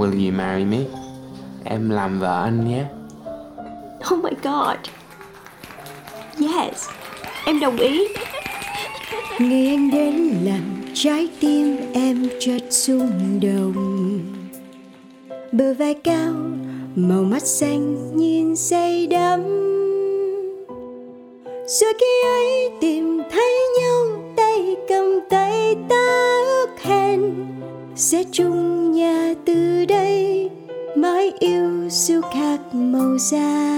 Will you marry me? Em làm vợ anh nhé. Oh my god. Yes, em đồng ý. Ngày anh đến làm trái tim em chợt rung động Bờ vai cao, màu mắt xanh nhìn say đắm Rồi khi ấy tìm thấy nhau tay cầm tay ta ước hẹn Sẽ chung nhà từ đây mãi yêu siêu khác màu da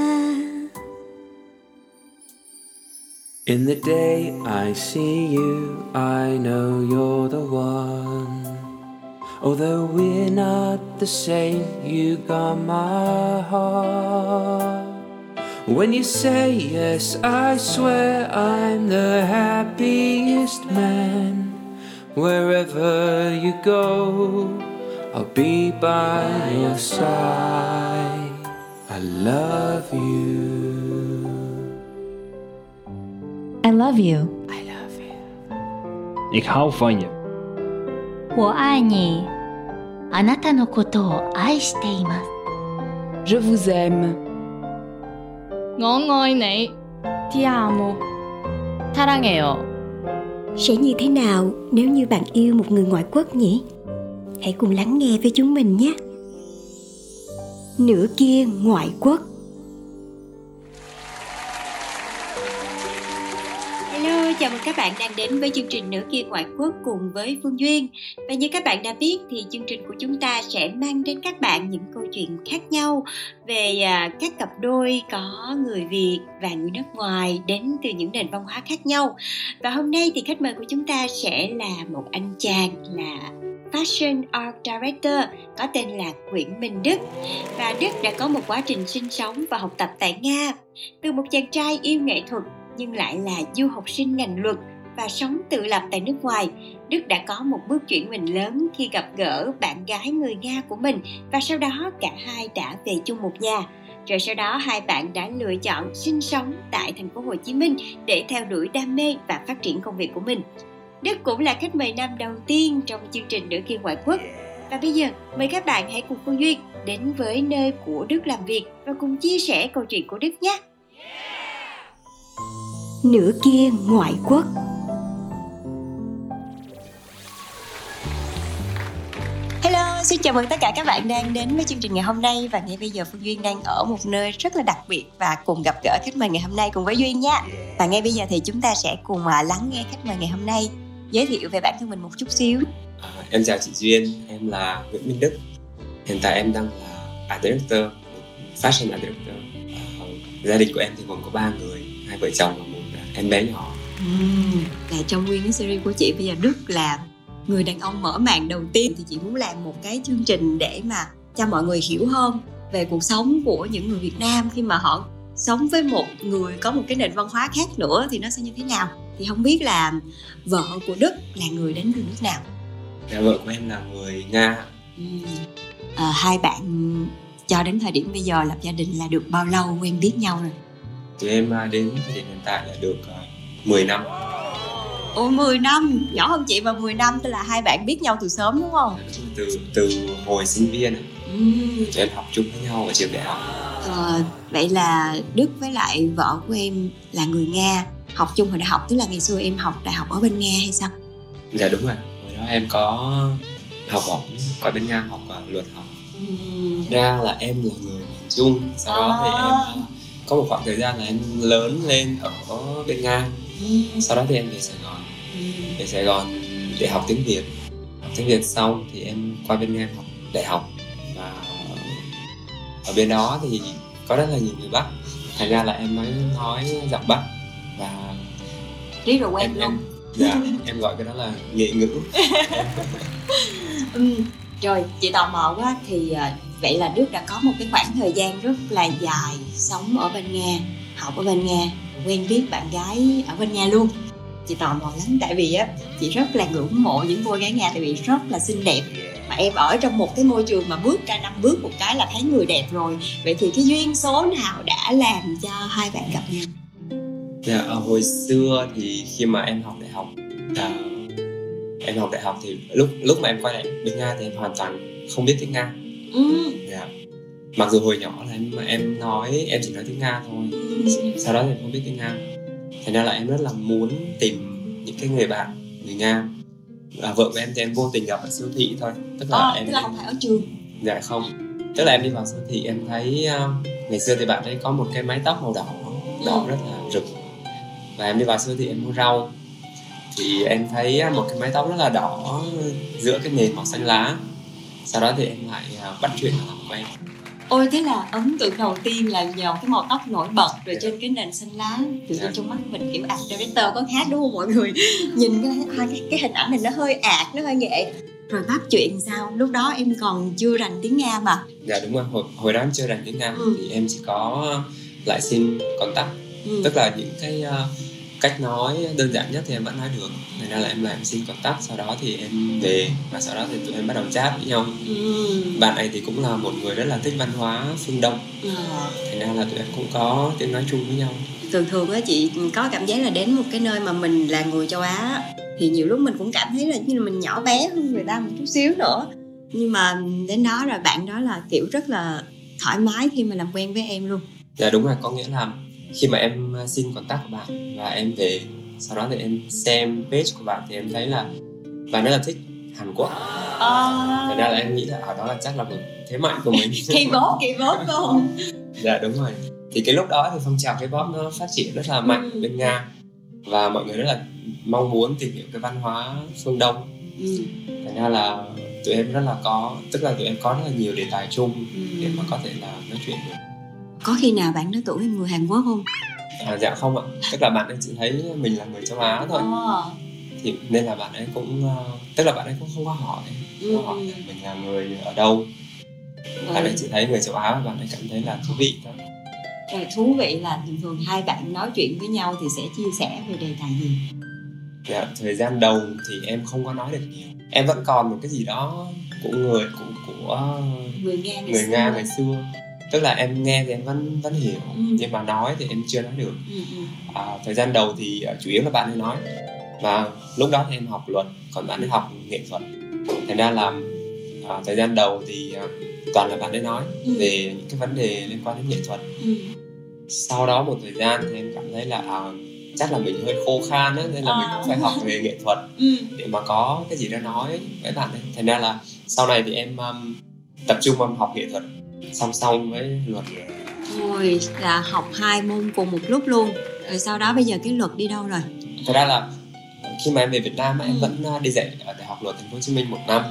In the day I see you, I know you're the one. Although we're not the same, you got my heart. When you say yes, I swear I'm the happiest man. Wherever you go, I'll be by your side. I love you. I love you. Ik hou van je. 我爱你。あなたのことを愛しています。 Je vous aime. 我愛你，Ti amo， 사랑해요. Sẽ như thế nào nếu như bạn yêu một người ngoại quốc nhỉ? Hãy cùng lắng nghe với chúng mình nhé. Nửa kia ngoại quốc chào mừng các bạn đang đến với chương trình Nửa kia ngoại quốc cùng với Phương Duyên. Và như các bạn đã biết thì chương trình của chúng ta sẽ mang đến các bạn những câu chuyện khác nhau về à, các cặp đôi có người Việt và người nước ngoài đến từ những nền văn hóa khác nhau. Và hôm nay thì khách mời của chúng ta sẽ là một anh chàng là Fashion Art Director, có tên là Nguyễn Minh Đức và Đức đã có một quá trình sinh sống và học tập tại Nga từ một chàng trai yêu nghệ thuật nhưng lại là du học sinh ngành luật và sống tự lập tại nước ngoài Đức đã có một bước chuyển mình lớn khi gặp gỡ bạn gái người Nga của mình và sau đó cả hai đã về chung một nhà rồi sau đó hai bạn đã lựa chọn sinh sống tại thành phố Hồ Chí Minh để theo đuổi đam mê và phát triển công việc của mình. Đức cũng là khách mời nam đầu tiên trong chương trình Nửa kia ngoại quốc. Và bây giờ, mời các bạn hãy cùng Phương Duyên đến với nơi của Đức làm việc và cùng chia sẻ câu chuyện của Đức nhé. Nửa kia ngoại quốc Hello, xin chào mừng tất cả các bạn đang đến với chương trình ngày hôm nay và ngay bây giờ Phương Duyên đang ở một nơi rất là đặc biệt và cùng gặp gỡ khách mời ngày hôm nay cùng với Duyên nha. Và ngay bây giờ thì chúng ta sẽ cùng à, lắng nghe khách mời ngày hôm nay giới thiệu về bản thân mình một chút xíu. À, em chào chị Duyên, em là Nguyễn Minh Đức. Hiện tại em đang là art director, fashion art director. À, gia đình của em thì gồm có ba người, hai vợ chồng và em bé nhỏ. Uhm, là trong nguyên cái series của chị bây giờ Đức là người đàn ông mở màn đầu tiên thì chị muốn làm một cái chương trình để mà cho mọi người hiểu hơn về cuộc sống của những người Việt Nam khi mà họ sống với một người có một cái nền văn hóa khác nữa thì nó sẽ như thế nào thì không biết là vợ của Đức là người đến từ nước nào Dạ, vợ của em là người Nga. Uhm. à, hai bạn cho đến thời điểm bây giờ lập gia đình là được bao lâu quen biết nhau rồi Tụi em à, đến thời điểm hiện tại là được uh, 10 năm. Ồ 10 năm, nhỏ hơn chị và 10 năm tức là hai bạn biết nhau từ sớm đúng không? Từ từ hồi sinh viên Uhm. tụi em học chung với nhau ở trường đại học. Ờ, vậy là Đức với lại vợ của em là người Nga học chung hồi đại học tức là ngày xưa em học đại học ở bên Nga hay sao? Dạ đúng rồi. Hồi đó em có học bổng qua bên Nga học uh, luật học. Nga là em là người miền Trung. Sau đó thì À. em uh, có một khoảng thời gian là em lớn lên ở bên Nga. Sau đó thì em về Sài Gòn. về Sài Gòn để học tiếng Việt học tiếng Việt xong thì em qua bên Nga học đại học và ở bên đó thì có rất là nhiều người Bắc thành ra là em mới nói giọng Bắc và Riết rồi quen em luôn. em dạ em gọi cái đó là nghệ ngữ Ừ. Rồi chị tò mò quá thì à, vậy là Đức đã có một cái khoảng thời gian rất là dài sống ở bên Nga, học ở bên Nga, quen biết bạn gái ở bên Nga luôn. Chị tò mò lắm tại vì á chị rất là ngưỡng mộ những cô gái Nga tại vì rất là xinh đẹp. Mà em ở trong một cái môi trường mà bước ra năm bước một cái là thấy người đẹp rồi. Vậy thì cái duyên số nào đã làm cho hai bạn gặp nhau? Dạ, ờ, hồi xưa thì khi mà em học đại học à, em học đại học thì lúc lúc mà em quay lại bên Nga thì em hoàn toàn không biết tiếng Nga ừ. dạ. Mặc dù hồi nhỏ là em em nói em chỉ nói tiếng nga thôi. Sau đó thì em không biết tiếng nga. Thành ra là em rất là muốn tìm những cái người bạn người nga. Và vợ của em thì em vô tình gặp ở siêu thị thôi. Tức là à, em tức là không phải ở trường. Dạ không. Tức là em đi vào siêu thị em thấy uh, ngày xưa thì bạn ấy có một cái mái tóc màu đỏ. Đỏ rất là rực. Và em đi vào siêu thị em mua rau. Thì em thấy một cái mái tóc rất là đỏ giữa cái nền màu xanh lá sau đó thì em lại uh, bắt chuyện của em ôi thế là ấn tượng đầu tiên là nhờ cái màu tóc nổi bật rồi trên cái nền xanh lá. Tự nhiên Dạ. trong mắt mình kiểu art director có khác đúng không mọi người? Nhìn cái cái, cái hình ảnh này nó hơi ạt nó hơi nghệ. Rồi bắt chuyện sao? Lúc đó em còn chưa rành tiếng nga mà. Dạ đúng rồi. Hồi, hồi đó em chưa rành tiếng nga Ừ. thì em chỉ có lại xin contact. Ừ. tức là những cái uh, cách nói đơn giản nhất thì em vẫn nói được. Thành ra là em làm xin contact sau đó thì em về và sau đó thì tụi em bắt đầu chat với nhau. Ừ. bạn này thì cũng là một người rất là thích văn hóa phương đông Ờ. thành ra là tụi em cũng có tiếng nói chung với nhau. Thường thường á chị có cảm giác là đến một cái nơi mà mình là người châu Á thì nhiều lúc mình cũng cảm thấy là như là mình nhỏ bé hơn người ta một chút xíu nữa. Nhưng mà đến đó rồi bạn đó là kiểu rất là thoải mái khi mà làm quen với em luôn. Dạ đúng rồi có nghĩa là khi mà em uh, xin contact của bạn và em về sau đó thì em xem page của bạn thì em thấy là bạn rất là thích Hàn Quốc. Thành ra là em nghĩ là ở đó là chắc là một thế mạnh của mình. Kỳ bốt kỳ phải không? Dạ đúng rồi. Thì cái lúc đó thì phong trào K-pop nó phát triển rất là mạnh Ừ. bên Nga và mọi người rất là mong muốn tìm hiểu cái văn hóa phương Đông. Ừ. thành ra là tụi em rất là có tức là tụi em có rất là nhiều đề tài chung để mà có thể là nói chuyện được có khi nào bạn nói tuổi em người Hàn Quốc không? À, dạ không ạ. Tức là bạn ấy chỉ thấy mình là người châu Á thôi. Ờ. thì nên là bạn ấy cũng ờ, tức là bạn ấy cũng không có hỏi. Ừ. không có hỏi mình là người ở đâu. Bạn ấy chỉ thấy người châu Á và bạn ấy cảm thấy là thú vị thôi. Rồi thú vị là thường thường hai bạn nói chuyện với nhau thì sẽ chia sẻ về đề tài gì? Dạ, thời gian đầu thì em không có nói được nhiều. Em vẫn còn một cái gì đó của người của của người Nga ngày người xưa. nga ngày xưa tức là em nghe thì em vẫn vẫn hiểu Ừ. nhưng mà nói thì em chưa nói được ừ, ừ. à, thời gian đầu thì à, chủ yếu là bạn ấy nói và lúc đó thì em học luật còn bạn ấy học nghệ thuật thành ra là à, thời gian đầu thì à, toàn là bạn ấy nói Ừ. về những cái vấn đề liên quan đến nghệ thuật Ừ. sau đó một thời gian thì em cảm thấy là à, chắc là mình hơi khô khan á nên là mình À. cũng phải học về nghệ thuật Ừ. để mà có cái gì đó nói với bạn ấy thành ra là sau này thì em um, tập trung vào học nghệ thuật song song với luật Ôi, là học hai môn cùng một lúc luôn Rồi sau đó bây giờ cái luật đi đâu rồi? thật ra là khi mà em về Việt Nam á, em Ừ. vẫn uh, đi dạy ở đại học luật Thành phố Hồ Chí Minh một năm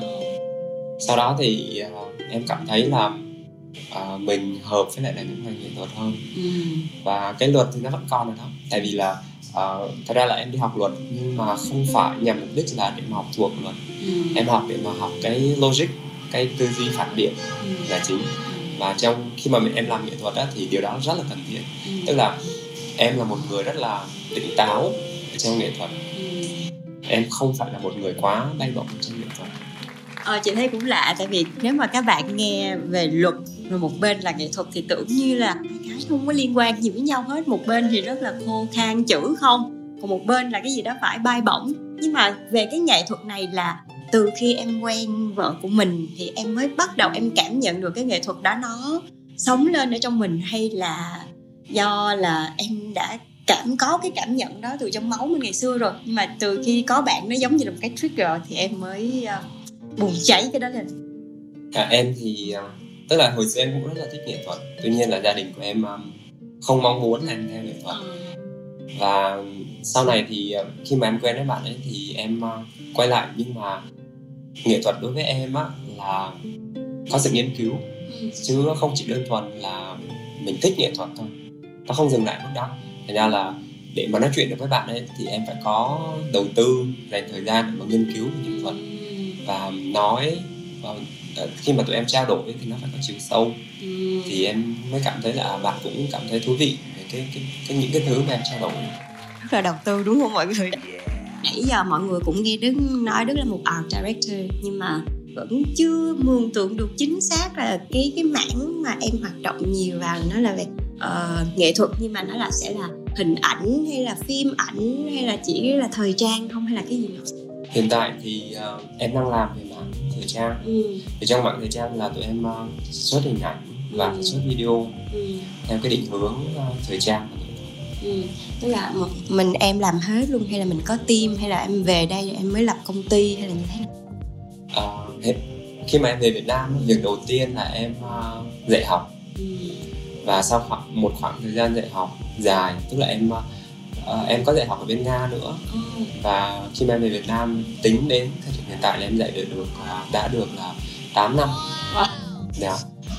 sau đó thì uh, em cảm thấy là uh, mình hợp với lại là những ngành nghệ thuật hơn Ừ. và cái luật thì nó vẫn còn ở đó tại vì là uh, thật ra là em đi học luật nhưng mà không phải nhằm mục đích là để mà học thuộc luật Ừ. em học để mà học cái logic cái tư duy phản biện Ừ. là chính và trong khi mà mình em làm nghệ thuật á, thì điều đó rất là cần thiết Ừ. tức là em là một người rất là tỉnh táo trong nghệ thuật Ừ. em không phải là một người quá bay bổng trong nghệ thuật Ờ, chị thấy cũng lạ tại vì nếu mà các bạn nghe về luật rồi một bên là nghệ thuật thì tưởng như là hai cái không có liên quan gì với nhau hết một bên thì rất là khô khan chữ không còn một bên là cái gì đó phải bay bổng nhưng mà về cái nghệ thuật này là từ khi em quen vợ của mình thì em mới bắt đầu em cảm nhận được cái nghệ thuật đó nó sống lên ở trong mình hay là do là em đã cảm có cái cảm nhận đó từ trong máu mình ngày xưa rồi. Nhưng mà từ khi có bạn nó giống như là một cái trigger thì em mới uh, bùng cháy cái đó lên. Cả em thì ờ, tức là hồi xưa em cũng rất là thích nghệ thuật. Tuy nhiên là gia đình của em um, không mong muốn làm theo nghệ thuật. Và sau này thì khi mà em quen với bạn ấy thì em uh, quay lại nhưng mà nghệ thuật đối với em á là có sự nghiên cứu. Chứ không chỉ đơn thuần là mình thích nghệ thuật thôi. Nó không dừng lại mức đó. Thành ra là để mà nói chuyện được với bạn ấy thì em phải có đầu tư dành thời gian để mà nghiên cứu về nghệ thuật. Và nói và ờ, khi mà tụi em trao đổi thì nó phải có chiều sâu. Thì em mới cảm thấy là à, bạn cũng cảm thấy thú vị về cái, cái, cái những cái thứ mà em trao đổi. Rất là đầu tư đúng không mọi người nãy giờ mọi người cũng nghe Đức nói Đức là một art director nhưng mà vẫn chưa mường tượng được chính xác là cái cái mảng mà em hoạt động nhiều vào nó là về ờ, nghệ thuật nhưng mà nó là sẽ là hình ảnh hay là phim ảnh hay là chỉ là thời trang không hay là cái gì nữa hiện tại thì uh, em đang làm về mảng thời trang ừ. thì trong mảng thời trang là tụi em uh, xuất hình ảnh và Ừ. xuất video Ừ. theo cái định hướng uh, thời trang của tụi. Ừ. tức là một mình em làm hết luôn hay là mình có team hay là em về đây em mới lập công ty hay là như thế nào hết- khi mà em về Việt Nam việc đầu tiên là em uh, dạy học ừ. và sau khoảng một khoảng thời gian dạy học dài tức là em uh, em có dạy học ở bên Nga nữa Ừ. và khi mà em về Việt Nam tính đến thời điểm hiện tại là em dạy được được uh, đã được là 8 năm Wow. Dạ.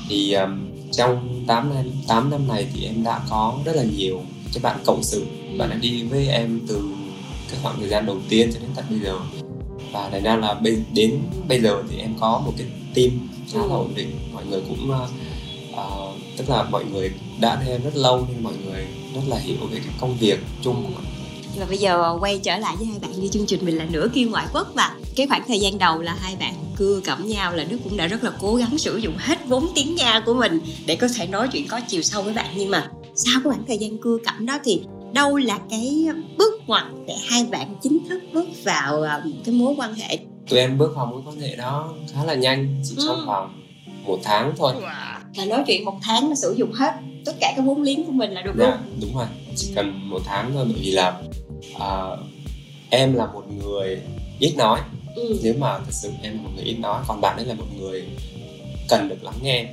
thì um, trong 8 năm 8 năm này thì em đã có rất là nhiều các bạn cộng sự. Bạn đã đi với em từ cái khoảng thời gian đầu tiên cho đến tận bây giờ. Và thành ra là bây, đến bây giờ thì em có một cái team khá là ổn định. Mọi người cũng uh, tức là mọi người đã theo rất lâu nên mọi người rất là hiểu về cái công việc chung của mình và bây giờ ờ, quay trở lại với hai bạn như chương trình mình là nửa kia ngoại quốc và cái khoảng thời gian đầu là hai bạn cưa cẩm nhau là đức cũng đã rất là cố gắng sử dụng hết vốn tiếng nga của mình để có thể nói chuyện có chiều sâu với bạn. Nhưng mà sau cái khoảng thời gian cưa cẩm đó thì đâu là cái bước ngoặt để hai bạn chính thức bước vào à, cái mối quan hệ? Tụi em bước vào mối quan hệ đó khá là nhanh chỉ trong Ừ. khoảng một tháng thôi. Là nói chuyện một tháng là sử dụng hết tất cả cái vốn liếng của mình là được luôn? dạ đúng rồi. Chỉ cần một tháng thôi bởi vì là à, em là một người ít nói. Ừ. nếu mà thật sự em là một người ít nói còn bạn ấy là một người cần được lắng nghe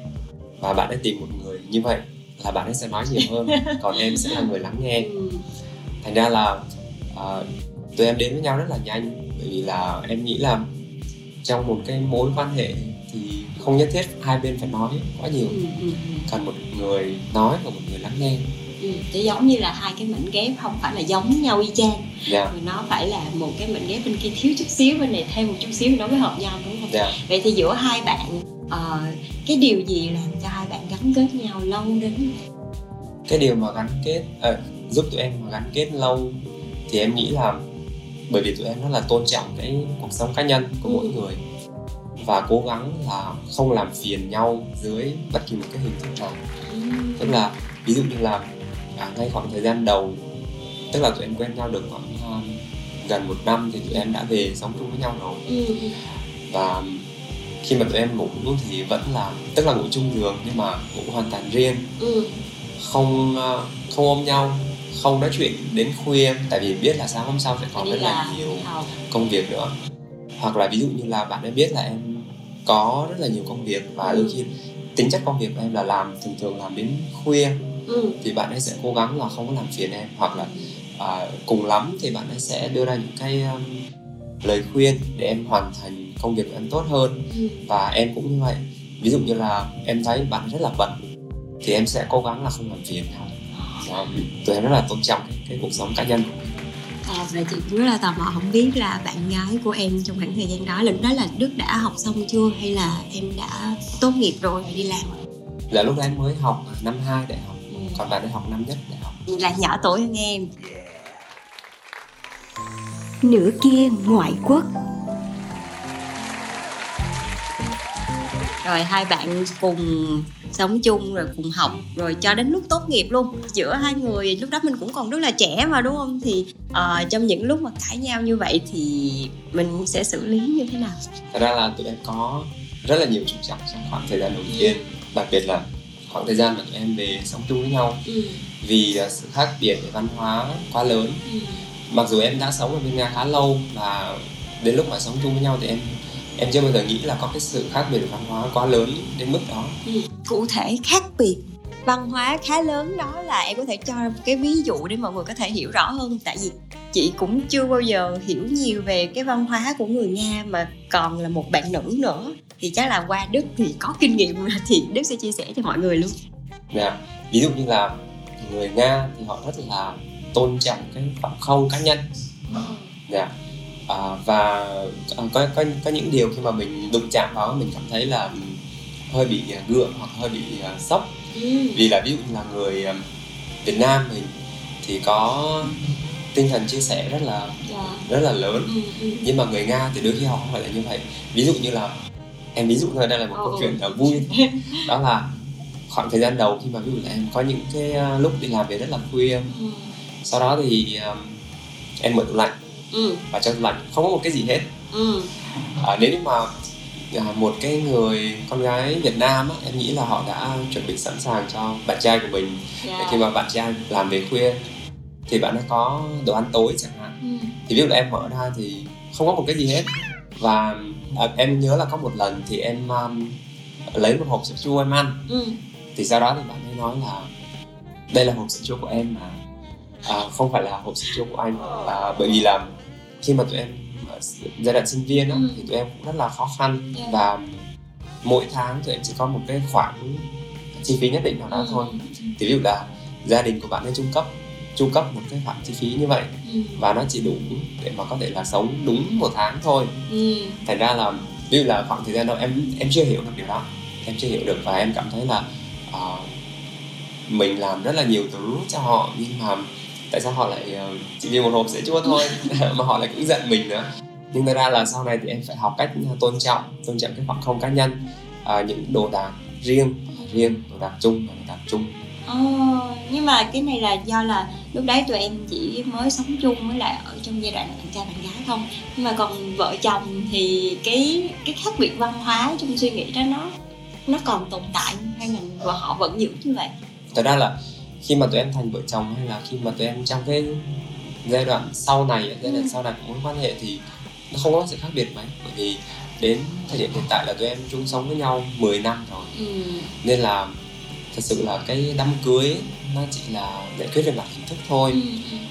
và bạn ấy tìm một người như vậy là bạn ấy sẽ nói nhiều hơn còn em sẽ là người lắng nghe. Ừ. thành ra là à, tụi em đến với nhau rất là nhanh bởi vì là em nghĩ là trong một cái mối quan hệ thì không nhất thiết hai bên phải nói quá nhiều. Ừ, ừ, cần một người nói và một người lắng nghe. Ừ, để giống như là hai cái mảnh ghép không phải là giống nhau y chang. Dạ. Mà nó phải là một cái mảnh ghép bên kia thiếu chút xíu bên này thêm một chút xíu nó mới hợp nhau đúng không? Dạ. Vậy thì giữa hai bạn ờ, cái điều gì làm cho hai bạn gắn kết nhau lâu đến cái điều mà gắn kết ờ, giúp tụi em mà gắn kết lâu thì em nghĩ là bởi vì tụi em rất là tôn trọng cái cuộc sống cá nhân của mỗi Ừ. người và cố gắng là không làm phiền nhau dưới bất kỳ một cái hình thức nào tức là ví dụ như là à, ngay khoảng thời gian đầu tức là tụi em quen nhau được khoảng um, gần một năm thì tụi em đã về sống chung với nhau rồi ừ. và khi mà tụi em ngủ thì vẫn là tức là ngủ chung giường nhưng mà ngủ hoàn toàn riêng Ừ. không ờ, không ôm nhau không nói chuyện đến khuya tại vì biết là sáng hôm sau sẽ còn đi rất là nhiều học công việc nữa hoặc là ví dụ như là bạn ấy biết là em có rất là nhiều công việc và đôi Ừ. khi tính chất công việc của em là làm thường thường làm đến khuya ừ. thì bạn ấy sẽ cố gắng là không có làm phiền em hoặc là à, cùng lắm thì bạn ấy sẽ đưa ra những cái um, lời khuyên để em hoàn thành công việc của em tốt hơn. Ừ. và em cũng như vậy ví dụ như là em thấy bạn rất là bận thì em sẽ cố gắng là không làm phiền nhau. Đó, tụi em rất là tôn trọng cái, cái cuộc sống cá nhân của mình. À, vậy chị cũng rất là tò mò không biết là bạn gái của em trong khoảng thời gian đó là lúc đó là Đức đã học xong chưa hay là em đã tốt nghiệp rồi và đi làm? Là lúc đó em mới học năm 2 đại học Ừ. còn bạn ấy học năm nhất đại học. Là nhỏ tuổi hơn em Nửa kia ngoại quốc. Rồi hai bạn cùng sống chung rồi cùng học rồi cho đến lúc tốt nghiệp luôn. Giữa hai người lúc đó mình cũng còn rất là trẻ mà đúng không? Thì ờ, trong những lúc mà cãi nhau như vậy thì mình sẽ xử lý như thế nào? Thật ra là tụi em có rất là nhiều trục trặc trong khoảng thời gian đầu tiên. Đặc biệt là khoảng thời gian mà tụi em về sống chung với nhau. Ừ. vì à, sự khác biệt về văn hóa quá lớn. Ừ. mặc dù em đã sống ở bên nga khá lâu và đến lúc mà sống chung với nhau thì em em chưa bao giờ nghĩ là có cái sự khác biệt văn hóa quá lớn đến mức đó Ừ. cụ thể khác biệt văn hóa khá lớn đó là em có thể cho cái ví dụ để mọi người có thể hiểu rõ hơn tại vì chị cũng chưa bao giờ hiểu nhiều về cái văn hóa của người nga mà còn là một bạn nữ nữa thì chắc là qua đức thì có kinh nghiệm thì đức sẽ chia sẻ cho mọi người luôn Dạ. ví dụ như là người nga thì họ rất là tôn trọng cái phạm khâu cá nhân dạ. à, và à, có, có có những điều khi mà mình đụng chạm vào mình cảm thấy là hơi bị à, gượng hoặc hơi bị à, sốc vì là ví dụ như là người Việt Nam mình thì có tinh thần chia sẻ rất là Dạ. rất là lớn Ừ, ừ. nhưng mà người Nga thì đôi khi họ không phải là như vậy ví dụ như là em ví dụ thôi đây là một Ừ. câu chuyện là vui đó là khoảng thời gian đầu khi mà ví dụ là em có những cái lúc đi làm về rất là khuya Ừ. sau đó thì um, em mở tủ lạnh. Ừ. Và trong tủ lạnh không có một cái gì hết. Ừ. À, nếu như mà à, một cái người con gái Việt Nam á, em nghĩ là họ đã chuẩn bị sẵn sàng cho bạn trai của mình. Để dạ. khi mà bạn trai làm về khuya thì bạn đã có đồ ăn tối chẳng hạn. Ừ. Thì ví dụ là em mở ra thì không có một cái gì hết. Và à, em nhớ là có một lần thì em um, lấy một hộp sữa chua em ăn. Ừ. Thì sau đó thì bạn ấy nói là đây là hộp sữa chua của em mà à, không phải là hộp sữa chua của anh. À, bởi vì là khi mà tụi em ở giai đoạn sinh viên á, Ừ. thì tụi em cũng rất là khó khăn. Yeah. và mỗi tháng tụi em chỉ có một cái khoản chi phí nhất định nào đó Ừ. thôi. Thì ví dụ là gia đình của bạn ấy trung cấp chu cấp một cái khoản chi phí như vậy. Ừ. Và nó chỉ đủ để mà có thể là sống đúng một tháng thôi. Ừ. Thành ra là ví dụ là khoảng thời gian đó em em chưa hiểu được điều đó. Em chưa hiểu được và em cảm thấy là ờ, mình làm rất là nhiều thứ cho họ. Nhưng mà tại sao họ lại ờ, chỉ vì một hộp sữa chua thôi mà họ lại cũng giận mình nữa. Nhưng thật ra là sau này thì em phải học cách tôn trọng tôn trọng cái khoảng không cá nhân à, những đồ đạc riêng riêng đồ đạc chung là đồ đạc chung. Ồ, nhưng mà cái này là do là lúc đấy tụi em chỉ mới sống chung với lại ở trong giai đoạn bạn trai bạn gái không? Nhưng mà còn vợ chồng thì cái cái khác biệt văn hóa trong suy nghĩ đó nó nó còn tồn tại hay là họ vẫn giữ như vậy? Thật ra là khi mà tụi em thành vợ chồng hay là khi mà tụi em trong cái giai đoạn sau này giai đoạn Ừ. sau này của mối quan hệ thì nó không có sự khác biệt mấy. Bởi vì đến thời điểm hiện tại là tụi em chung sống với nhau 10 năm rồi. Ừ. Nên là thật sự là cái đám cưới nó chỉ là giải quyết về mặt hình thức thôi. Ừ.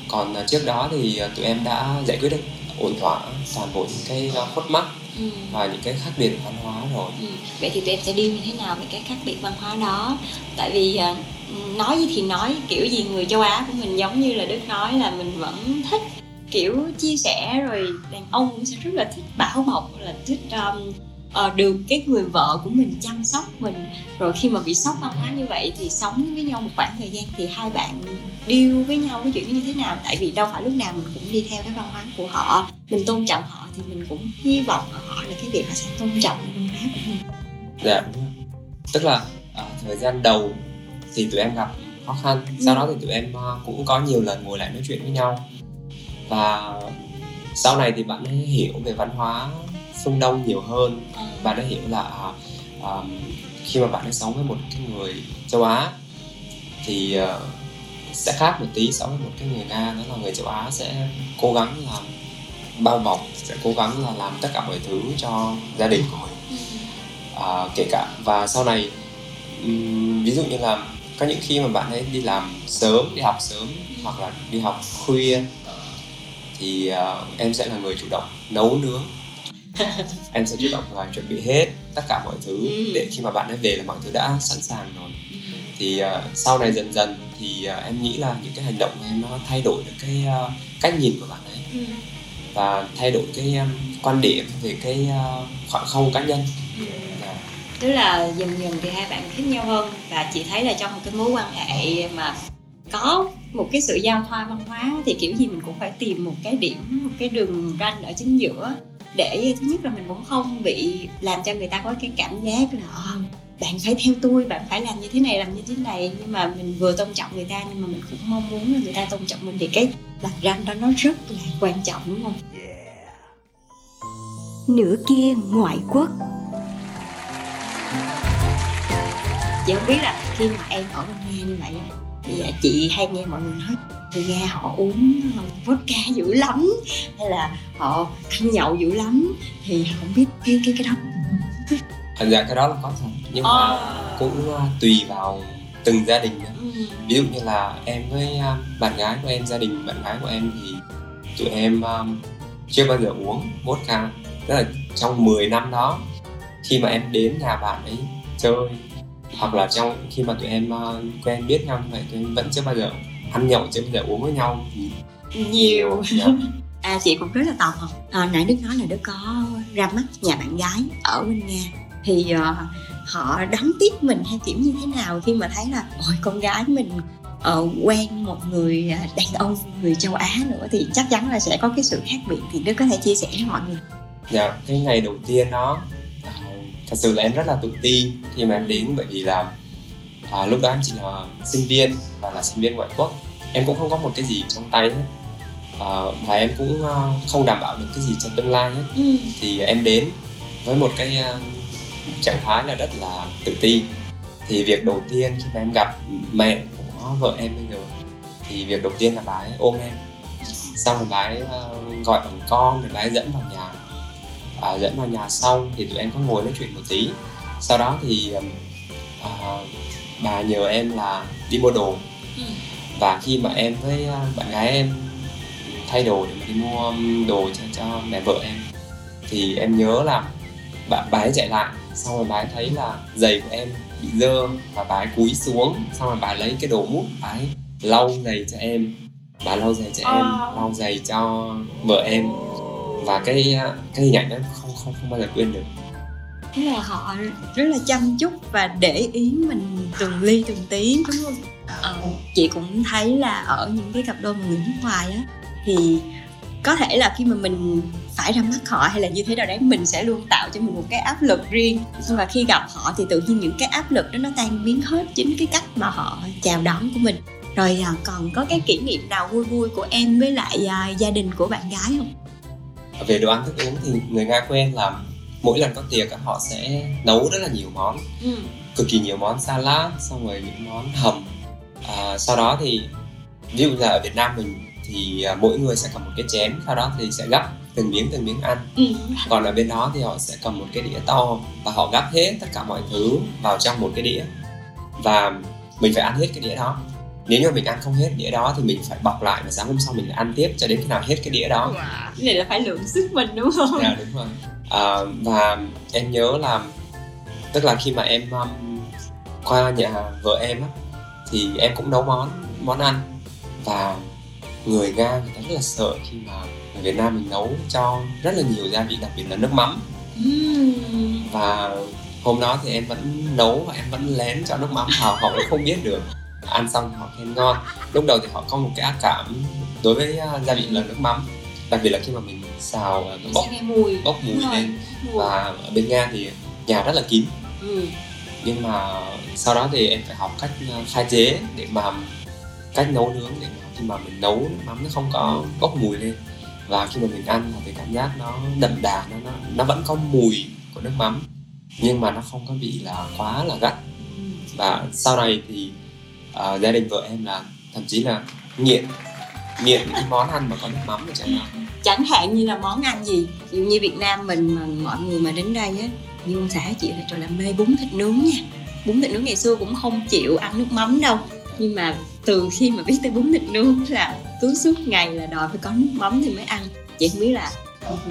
Còn à, trước đó thì à, tụi em đã giải quyết được ổn thỏa toàn bộ những cái à, khuất mắc ừ. và những cái khác biệt văn hóa rồi. Ừ. Vậy thì tụi em sẽ đi như thế nào về cái khác biệt văn hóa đó? Tại vì nói gì thì nói kiểu gì người châu Á của mình giống như là Đức nói là mình vẫn thích kiểu chia sẻ rồi đàn ông cũng sẽ rất là thích bảo bọc là thích um, uh, được cái người vợ của mình chăm sóc mình. Rồi khi mà bị sốc văn hóa như vậy thì sống với nhau một khoảng thời gian thì hai bạn điêu với nhau cái chuyện như thế nào. Tại vì đâu phải lúc nào mình cũng đi theo cái văn hóa của họ. Mình tôn trọng họ thì mình cũng hy vọng ở họ là cái việc họ sẽ tôn trọng văn hóa của mình. Dạ. Đúng rồi. tức là à, thời gian đầu thì tụi em gặp khó khăn. Sau đó thì tụi em à, cũng có nhiều lần ngồi lại nói chuyện với nhau. Và sau này thì bạn ấy hiểu về văn hóa phương đông nhiều hơn. Bạn ấy hiểu là à, khi mà bạn ấy sống với một cái người châu á thì à, sẽ khác một tí so với một cái người nga đó là người châu á sẽ cố gắng làm bao bọc sẽ cố gắng là làm tất cả mọi thứ cho gia đình của mình. À, kể cả và sau này ừm, ví dụ như là có những khi mà bạn ấy đi làm sớm đi học sớm hoặc là đi học khuya thì à, em sẽ là người chủ động nấu nướng em sẽ chủ động là chuẩn bị hết tất cả mọi thứ Ừ. để khi mà bạn ấy về là mọi thứ đã sẵn sàng rồi thì à, sau này dần dần thì à, em nghĩ là những cái hành động của em nó thay đổi được cái à, cách nhìn của bạn ấy Ừ. và thay đổi cái um, quan điểm về cái uh, khoảng không cá nhân tức là dần dần thì hai bạn thích nhau hơn và chị thấy là trong một cái mối quan hệ mà có một cái sự giao thoa văn hóa thì kiểu gì mình cũng phải tìm một cái điểm, một cái đường ranh ở chính giữa để thứ nhất là mình cũng không bị làm cho người ta có cái cảm giác là ờ, bạn phải theo tôi, bạn phải làm như thế này, làm như thế này. Nhưng mà mình vừa tôn trọng người ta nhưng mà mình cũng mong muốn là người ta tôn trọng mình thì cái lạch ranh đó nó rất là quan trọng, đúng không? Nửa kia ngoại quốc. Chị không biết là khi mà em ở bên Nga như vậy thì à, chị hay nghe mọi người nói người Nga họ uống ờ, vodka dữ lắm hay là họ ăn nhậu dữ lắm thì không biết cái cái cái đó thành ra cái đó là có thật nhưng mà Ờ. cũng uh, tùy vào từng gia đình nữa. Ừ. ví dụ như là em với uh, bạn gái của em gia đình bạn gái của em thì tụi em um, chưa bao giờ uống vodka tức là trong 10 năm đó khi mà em đến nhà bạn ấy chơi hoặc là trong khi mà tụi em uh, quen biết nhau như vậy tụi em vẫn chưa bao giờ ăn nhậu chưa bao giờ uống với nhau. Nhiều. Dạ. à chị cũng rất là tò mò. À, nãy đức nói là đức có ra mắt nhà bạn gái ở bên nga. Thì ờ, họ đón tiếp mình hay kiểu như thế nào khi mà thấy là ôi con gái mình ờ, quen một người đàn ông người châu á nữa thì chắc chắn là sẽ có cái sự khác biệt. Thì đức có thể chia sẻ với mọi người. Dạ, cái ngày đầu tiên đó thật sự là em rất là tự tin khi mà em đến bởi vì là à, lúc đó em chỉ là sinh viên và là sinh viên ngoại quốc. Em cũng không có một cái gì trong tay hết. Uh, và em cũng uh, không đảm bảo được cái gì trong tương lai hết. Ừ. thì em đến với một cái uh, trạng thái là rất là tự ti thì việc đầu tiên khi mà em gặp mẹ của vợ em bây giờ thì việc đầu tiên là bà ấy ôm em. Xong rồi bà ấy uh, gọi bằng con rồi bà ấy dẫn nhà à, dẫn vào nhà xong thì tụi em có ngồi nói chuyện một tí. Sau đó thì uh, bà nhờ em là đi mua đồ. Ừ. và khi mà em với uh, bạn gái em thay đồ để mà đi mua đồ cho cho mẹ vợ em thì em nhớ là bà, bà ấy chạy lại. Xong rồi bà ấy thấy là giày của em bị dơ và bà ấy cúi xuống. Xong rồi bà ấy lấy cái đồ mút bà ấy lau giày cho em. Bà lau giày cho em Ờ. lau giày cho vợ em và cái à, cái hình ảnh đó không không không bao giờ quên được. Thế là họ rất là chăm chút và để ý mình từng ly từng tí đúng không? Ờ, chị cũng thấy là ở những cái cặp đôi mà người nước ngoài á thì có thể là khi mà mình phải ra mắt họ hay là như thế nào đấy mình sẽ luôn tạo cho mình một cái áp lực riêng. Nhưng mà khi gặp họ thì tự nhiên những cái áp lực đó nó tan biến hết chính cái cách mà họ chào đón của mình. Rồi à, còn có cái kỷ niệm nào vui vui của em với lại à, gia đình của bạn gái không? Về đồ ăn thức uống thì người nga quen là mỗi lần có tiệc họ sẽ nấu rất là nhiều món. Ừ. cực kỳ nhiều món salad xong rồi những món hầm. À, sau đó thì ví dụ là ở Việt Nam mình thì à, mỗi người sẽ cầm một cái chén sau đó thì sẽ gắp từng miếng từng miếng ăn. Ừ. còn ở bên đó thì họ sẽ cầm một cái đĩa to và họ gắp hết tất cả mọi thứ vào trong một cái đĩa. Và mình phải ăn hết cái đĩa đó nếu như mình ăn không hết đĩa đó thì mình phải bọc lại và sáng hôm sau mình ăn tiếp cho đến khi nào hết cái đĩa đó. Cái này là phải lượng sức mình đúng không? Dạ đúng rồi. À, và em nhớ là tức là khi mà em um, qua nhà vợ em á thì em cũng nấu món món ăn và người nga người ta rất là sợ khi mà người Việt Nam mình nấu cho rất là nhiều gia vị đặc biệt là nước mắm. Và hôm đó thì em vẫn nấu và em vẫn lén cho nước mắm vào họ cũng không biết được ăn xong họ khen ngon. Lúc đầu thì họ có một cái ác cảm đối với uh, gia vị là nước mắm. Đặc biệt là khi mà mình xào uh, nó bốc mùi. bốc mùi Đúng lên. mùi. Và ở bên nga thì nhà rất là kín. Ừ. nhưng mà sau đó thì em phải học cách uh, pha chế để mà cách nấu nướng để mà khi mà mình nấu nước mắm nó không có bốc mùi lên. Và khi mà mình ăn thì cảm giác nó đậm đà nó nó nó vẫn có mùi của nước mắm. Nhưng mà nó không có bị là quá là gắt. Và sau này thì uh, gia đình vợ em là thậm chí là nghiện nghiện những cái món ăn mà có nước mắm chẳng hạn ừ, chẳng hạn như là món ăn gì? Như Việt Nam mình mà mọi người mà đến đây á như ông xã chị là trời là mê bún thịt nướng nha. Bún thịt nướng ngày xưa cũng không chịu ăn nước mắm đâu. Nhưng mà từ khi mà biết tới bún thịt nướng là cứ suốt ngày là đòi phải có nước mắm thì mới ăn. Chị không biết là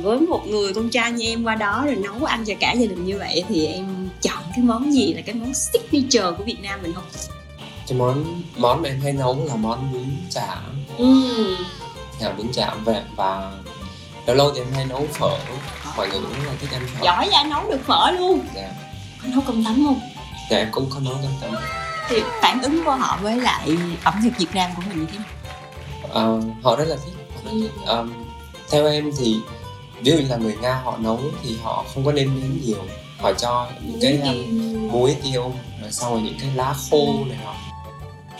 với một người con trai như em qua đó rồi nấu ăn cho cả gia đình như vậy thì em chọn cái món gì là cái món signature của Việt Nam mình không? Cái món món mà em hay nấu là món bún chả Ừ. nhà bún chả và và lâu lâu thì em hay nấu phở mọi người cũng là thích ăn phở Giỏi vậy nấu được phở luôn. dạ. Có nấu cơm tấm không? dạ em cũng có nấu cơm tấm thì phản ứng của họ với lại ẩm thực Việt Nam của mình như thế nào? Ờ, họ rất là thích Ờm, theo em thì ví dụ là người nga họ nấu thì họ không có nêm nếm nhiều họ cho những cái muối tiêu rồi sau rồi những cái lá khô này nọ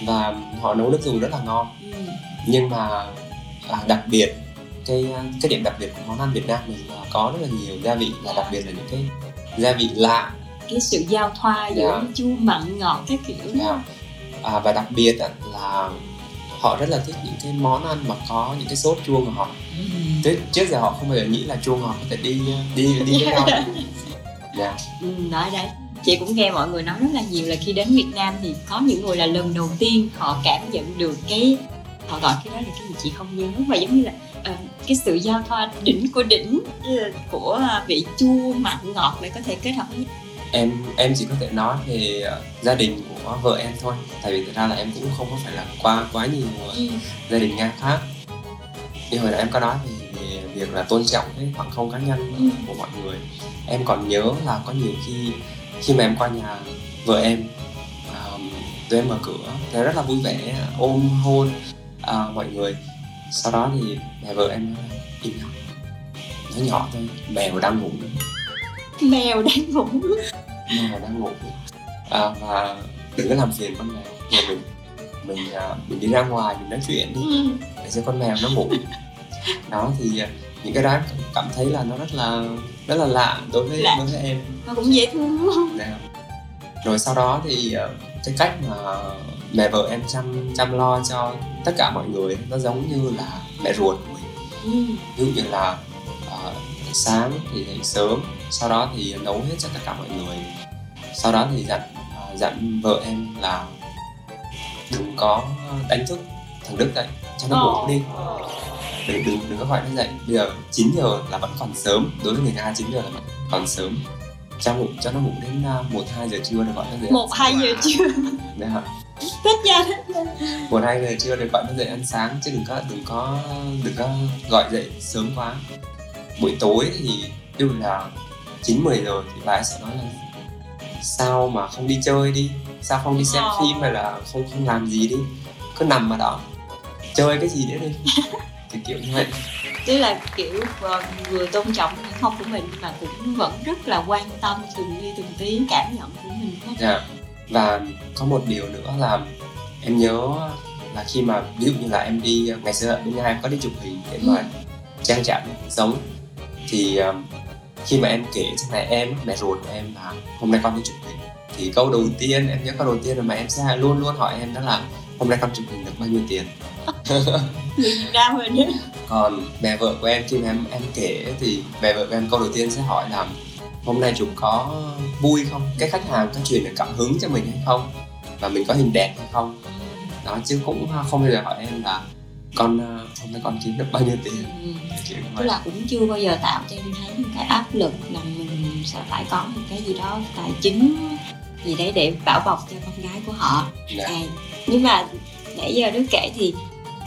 và họ nấu nước dùng rất là ngon. Ừ. nhưng mà à, đặc biệt cái cái điểm đặc biệt của món ăn Việt Nam mình là có rất là nhiều gia vị và đặc biệt là những cái gia vị lạ. Cái sự giao thoa giữa Dạ. chua mặn ngọt các kiểu đúng Dạ. à, và đặc biệt là họ rất là thích những cái món ăn mà có những cái sốt chua ngọt. Trước, trước giờ họ không bao giờ nghĩ là chua ngọt có thể đi đi đi với nhau. Dạ. Ừ, nói đấy chị cũng nghe mọi người nói rất là nhiều là khi đến Việt Nam thì có những người là lần đầu tiên họ cảm nhận được cái họ gọi cái đó là cái gì chị không nhớ mà giống như là ờ, cái sự giao thoa đỉnh của đỉnh của vị chua mặn ngọt để có thể kết hợp với em em chỉ có thể nói về ờ, gia đình của vợ em thôi tại vì thực ra là em cũng không có phải là qua quá nhiều ờ, Ừ. gia đình nga khác như hồi nãy em có nói về, về việc là tôn trọng cái khoảng không cá nhân Ừ. của mọi người em còn nhớ là có nhiều khi khi mà em qua nhà vợ em um, tụi em mở cửa thì rất là vui vẻ ôm hôn à, mọi người. Sau đó thì mẹ vợ em là im lặng. Nói nhỏ thôi mèo đang ngủ. Mèo đang ngủ. Mèo đang ngủ. À, và đừng có làm phiền con mèo. Nhà mình mình à, mình đi ra ngoài mình nói chuyện đi. Ừ. để cho con mèo nó ngủ. Đó thì à, những cái đó cảm thấy là nó rất là rất là lạ đối với Lạ. đối với em Mà cũng dễ thương đúng không? Dạ. rồi sau đó thì ờ, cái cách mà mẹ vợ em chăm chăm lo cho tất cả mọi người nó giống như là mẹ ruột của mình Ừ. ví dụ như là ờ, sáng thì dậy sớm sau đó thì nấu hết cho tất cả mọi người sau đó thì dặn ờ, dặn vợ em là đừng có đánh thức thằng Đức dậy cho nó ngủ đi đừng đừng đừng có gọi nó dậy bây giờ 9 giờ là vẫn còn sớm. Đối với người Nga 9 giờ là vẫn còn sớm. Cho ngủ cho nó ngủ đến à, một hai giờ trưa rồi gọi nó dậy Một hai giờ trưa. Đấy hả? thích nha thích nha. một hai giờ trưa rồi gọi nó dậy ăn sáng chứ đừng có đừng có đừng có gọi dậy sớm quá. Buổi tối thì dụ là chín mười giờ thì bà ấy sẽ nói là sao mà không đi chơi đi? Sao không đi xem Ờ. phim hay là không không làm gì đi? Cứ nằm mà đó chơi cái gì đấy đi kiểu kiểu như vậy. Tức là kiểu ờ, vừa tôn trọng những không của mình mà cũng vẫn rất là quan tâm từng ly từng tí cảm nhận của mình? Dạ. Và có một điều nữa là em nhớ là khi mà ví dụ như là em đi ngày xưa bên Nga em có đi chụp hình để mà trang trải cuộc sống. Thì um, khi mà em kể cho mẹ em mẹ ruột của em là hôm nay con đi chụp hình. Thì câu đầu tiên em nhớ câu đầu tiên là mẹ em sẽ luôn luôn hỏi em đó là hôm nay con chụp hình được bao nhiêu tiền Người Việt Nam mình á. còn mẹ vợ của em khi mà em em kể thì mẹ vợ của em câu đầu tiên sẽ hỏi là hôm nay chụp có vui không cái khách hàng có truyền được cảm hứng cho mình hay không và mình có hình đẹp hay không đó chứ cũng không bao giờ hỏi em là con ờ, hôm nay con kiếm được bao nhiêu tiền Ừ. Tức là cũng chưa bao giờ tạo cho em thấy cái áp lực là mình sẽ phải có một cái gì đó tài chính gì đấy để bảo bọc cho con gái của họ Dạ. à, nhưng mà nãy giờ Đức kể thì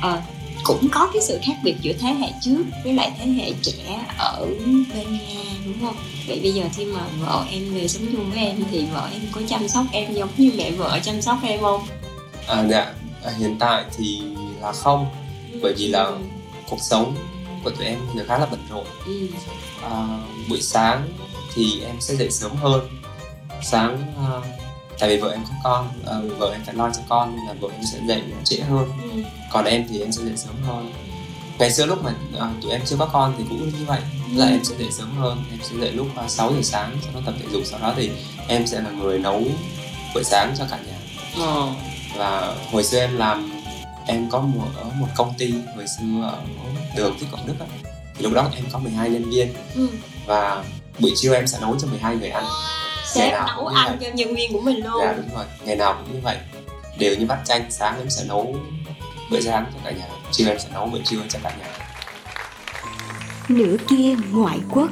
ờ, cũng có cái sự khác biệt giữa thế hệ trước với lại thế hệ trẻ ở bên Nga đúng không? Vậy bây giờ khi mà vợ em về sống chung với em thì vợ em có chăm sóc em giống như mẹ vợ chăm sóc em không? à, dạ à, hiện tại thì là không Bởi vì là- cuộc sống của tụi em giờ khá là bận rộn ừ. à, buổi sáng thì em sẽ dậy sớm hơn sáng à, tại vì vợ em có con à, vợ em phải lo cho con nên là vợ em sẽ dậy trễ hơn. Ừ. còn em thì em sẽ dậy sớm hơn. Ngày xưa lúc mà à, tụi em chưa có con thì cũng như vậy là em sẽ dậy sớm hơn. Em sẽ dậy lúc à, 6 giờ sáng sau đó tập thể dục sau đó thì em sẽ là người nấu bữa sáng cho cả nhà. Ờ. và hồi xưa em làm em có một ở một công ty hồi xưa ở đường Thích Quảng Đức á. Thì lúc đó em có 12 nhân viên. Ừ. và buổi trưa em sẽ nấu cho 12 người ăn Sếp nào nấu ăn vậy. cho nhân viên của mình luôn. dạ đúng rồi. Ngày nào cũng như vậy. Đều như bát chanh sáng em sẽ nấu bữa sáng cho cả nhà. Trưa em sẽ nấu bữa trưa cho cả nhà. Nửa kia ngoại quốc.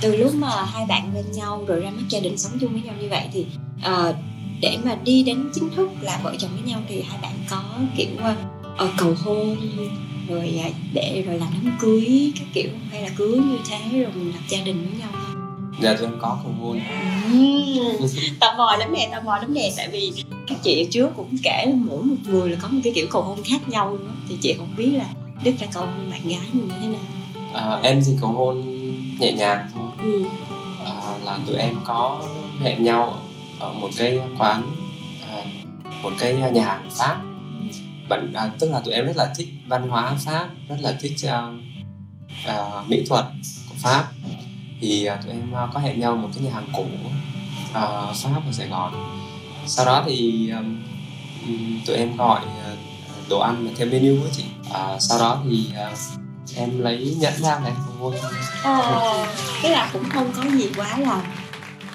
Từ lúc mà hai bạn bên nhau rồi ra mắt gia đình sống chung với nhau như vậy thì ờ, để mà đi đến chính thức là vợ chồng với nhau thì hai bạn có kiểu ờ, cầu hôn rồi à, để rồi làm đám cưới các kiểu hay là cưới như thế rồi mình lập gia đình với nhau không? dạ tụi em có cầu hôn tò mò lắm nè tò mò lắm nè tại vì các chị ở trước cũng kể là mỗi một người là có một cái kiểu cầu hôn khác nhau nữa thì chị không biết là đức phải cầu hôn bạn gái mình như thế nào à, em thì cầu hôn nhẹ nhàng thôi ừ. à, là tụi em có hẹn nhau ở một cái quán à, một cái nhà hàng pháp bạn à, tức là tụi em rất là thích văn hóa pháp rất là thích à, à, mỹ thuật của pháp. Thì à, tụi em à, có hẹn nhau một cái nhà hàng cũ à, pháp ở sài gòn. Sau đó thì um, tụi em gọi à, đồ ăn mà theo menu á chị. À, sau đó thì à, em lấy nhẫn ra này hôn Ờ, cái là cũng không có gì quá là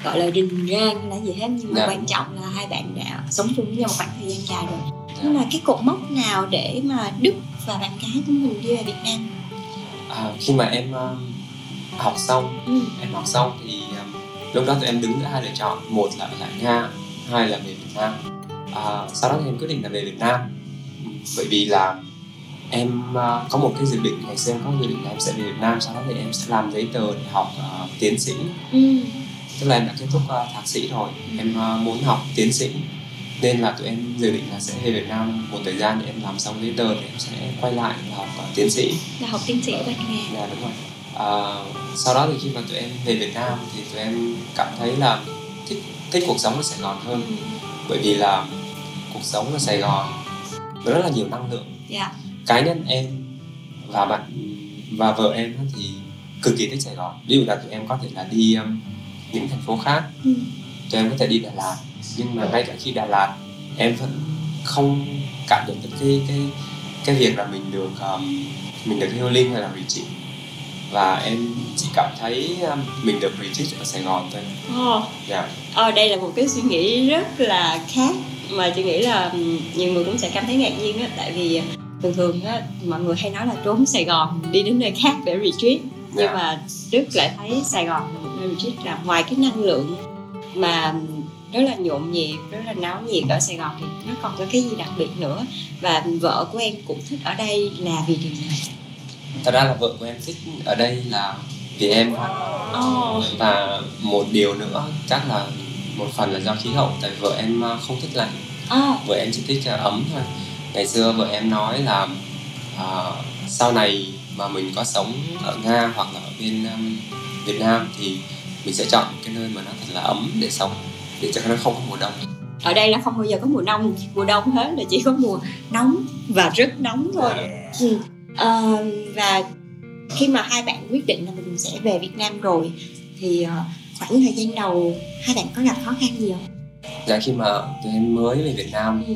gọi là rình rang hay là gì hết nhưng mà Dạ. quan trọng là hai bạn đã sống chung với nhau một khoảng thời gian dài rồi nhưng mà cái cột mốc nào để mà Đức và bạn gái của mình đi về Việt Nam? À, khi mà em um, học xong ừ. em học xong thì um, lúc đó tụi em đứng giữa hai lựa chọn một là ở lại nga hai là về việt nam. À, sau đó thì em quyết định là về việt nam. Ừ, bởi vì là em uh, có một cái dự định ngày xưa em có dự định là em sẽ về việt nam sau đó thì em sẽ làm giấy tờ để học uh, tiến sĩ. Ừ. tức là em đã kết thúc uh, thạc sĩ rồi. Em uh, muốn học tiến sĩ nên là tụi em dự định là sẽ về Việt Nam một thời gian để em làm xong giấy tờ thì em sẽ quay lại và học uh, tiến sĩ. Là học tiến sĩ bên Nga Dạ đúng rồi. À, sau đó thì khi mà tụi em về Việt Nam thì tụi em cảm thấy là thích thích cuộc sống ở Sài Gòn hơn. Bởi vì là cuộc sống ở Sài Gòn rất là nhiều năng lượng. Dạ. Cá nhân em và bạn và vợ em thì cực kỳ thích Sài Gòn. Ví dụ là tụi em có thể là đi um, những thành phố khác. Ừ. tụi em có thể đi Đà Lạt nhưng mà ngay cả khi Đà Lạt em vẫn không cảm nhận được cái cái cái việc là mình được um, mình được healing hay là retreat. Và em chỉ cảm thấy um, mình được retreat ở Sài Gòn thôi. Ồ, dạ. Ờ, đây là một cái suy nghĩ rất là khác mà chị nghĩ là ừm, nhiều người cũng sẽ cảm thấy ngạc nhiên á. Tại vì thường thường á mọi người hay nói là trốn Sài Gòn đi đến nơi khác để retreat. Nhưng Dạ. mà Đức lại thấy Sài Gòn là một nơi retreat là ngoài cái năng lượng mà rất là nhộn nhịp rất là náo nhiệt ở Sài Gòn thì nó còn có cái gì đặc biệt nữa. Và vợ của em cũng thích ở đây là vì điều này. Thật ra là vợ của em thích ở đây là vì em Ồ, và một điều nữa chắc là một phần là do khí hậu tại vợ em uh, không thích lạnh. À, vợ em chỉ thích uh, ấm thôi. Ngày xưa vợ em nói là uh, sau này mà mình có sống ở nga hoặc là ở bên um, việt nam thì mình sẽ chọn cái nơi mà nó thật là ấm để sống để cho nó không có mùa đông ở đây là không bao giờ có mùa đông mùa đông hết là chỉ có mùa nóng và rất nóng thôi ừ. Ờ, và khi mà hai bạn quyết định là mình sẽ về Việt Nam rồi thì ờ, khoảng thời gian đầu hai bạn có gặp khó khăn gì không? dạ khi mà tụi em mới về việt nam Ừ.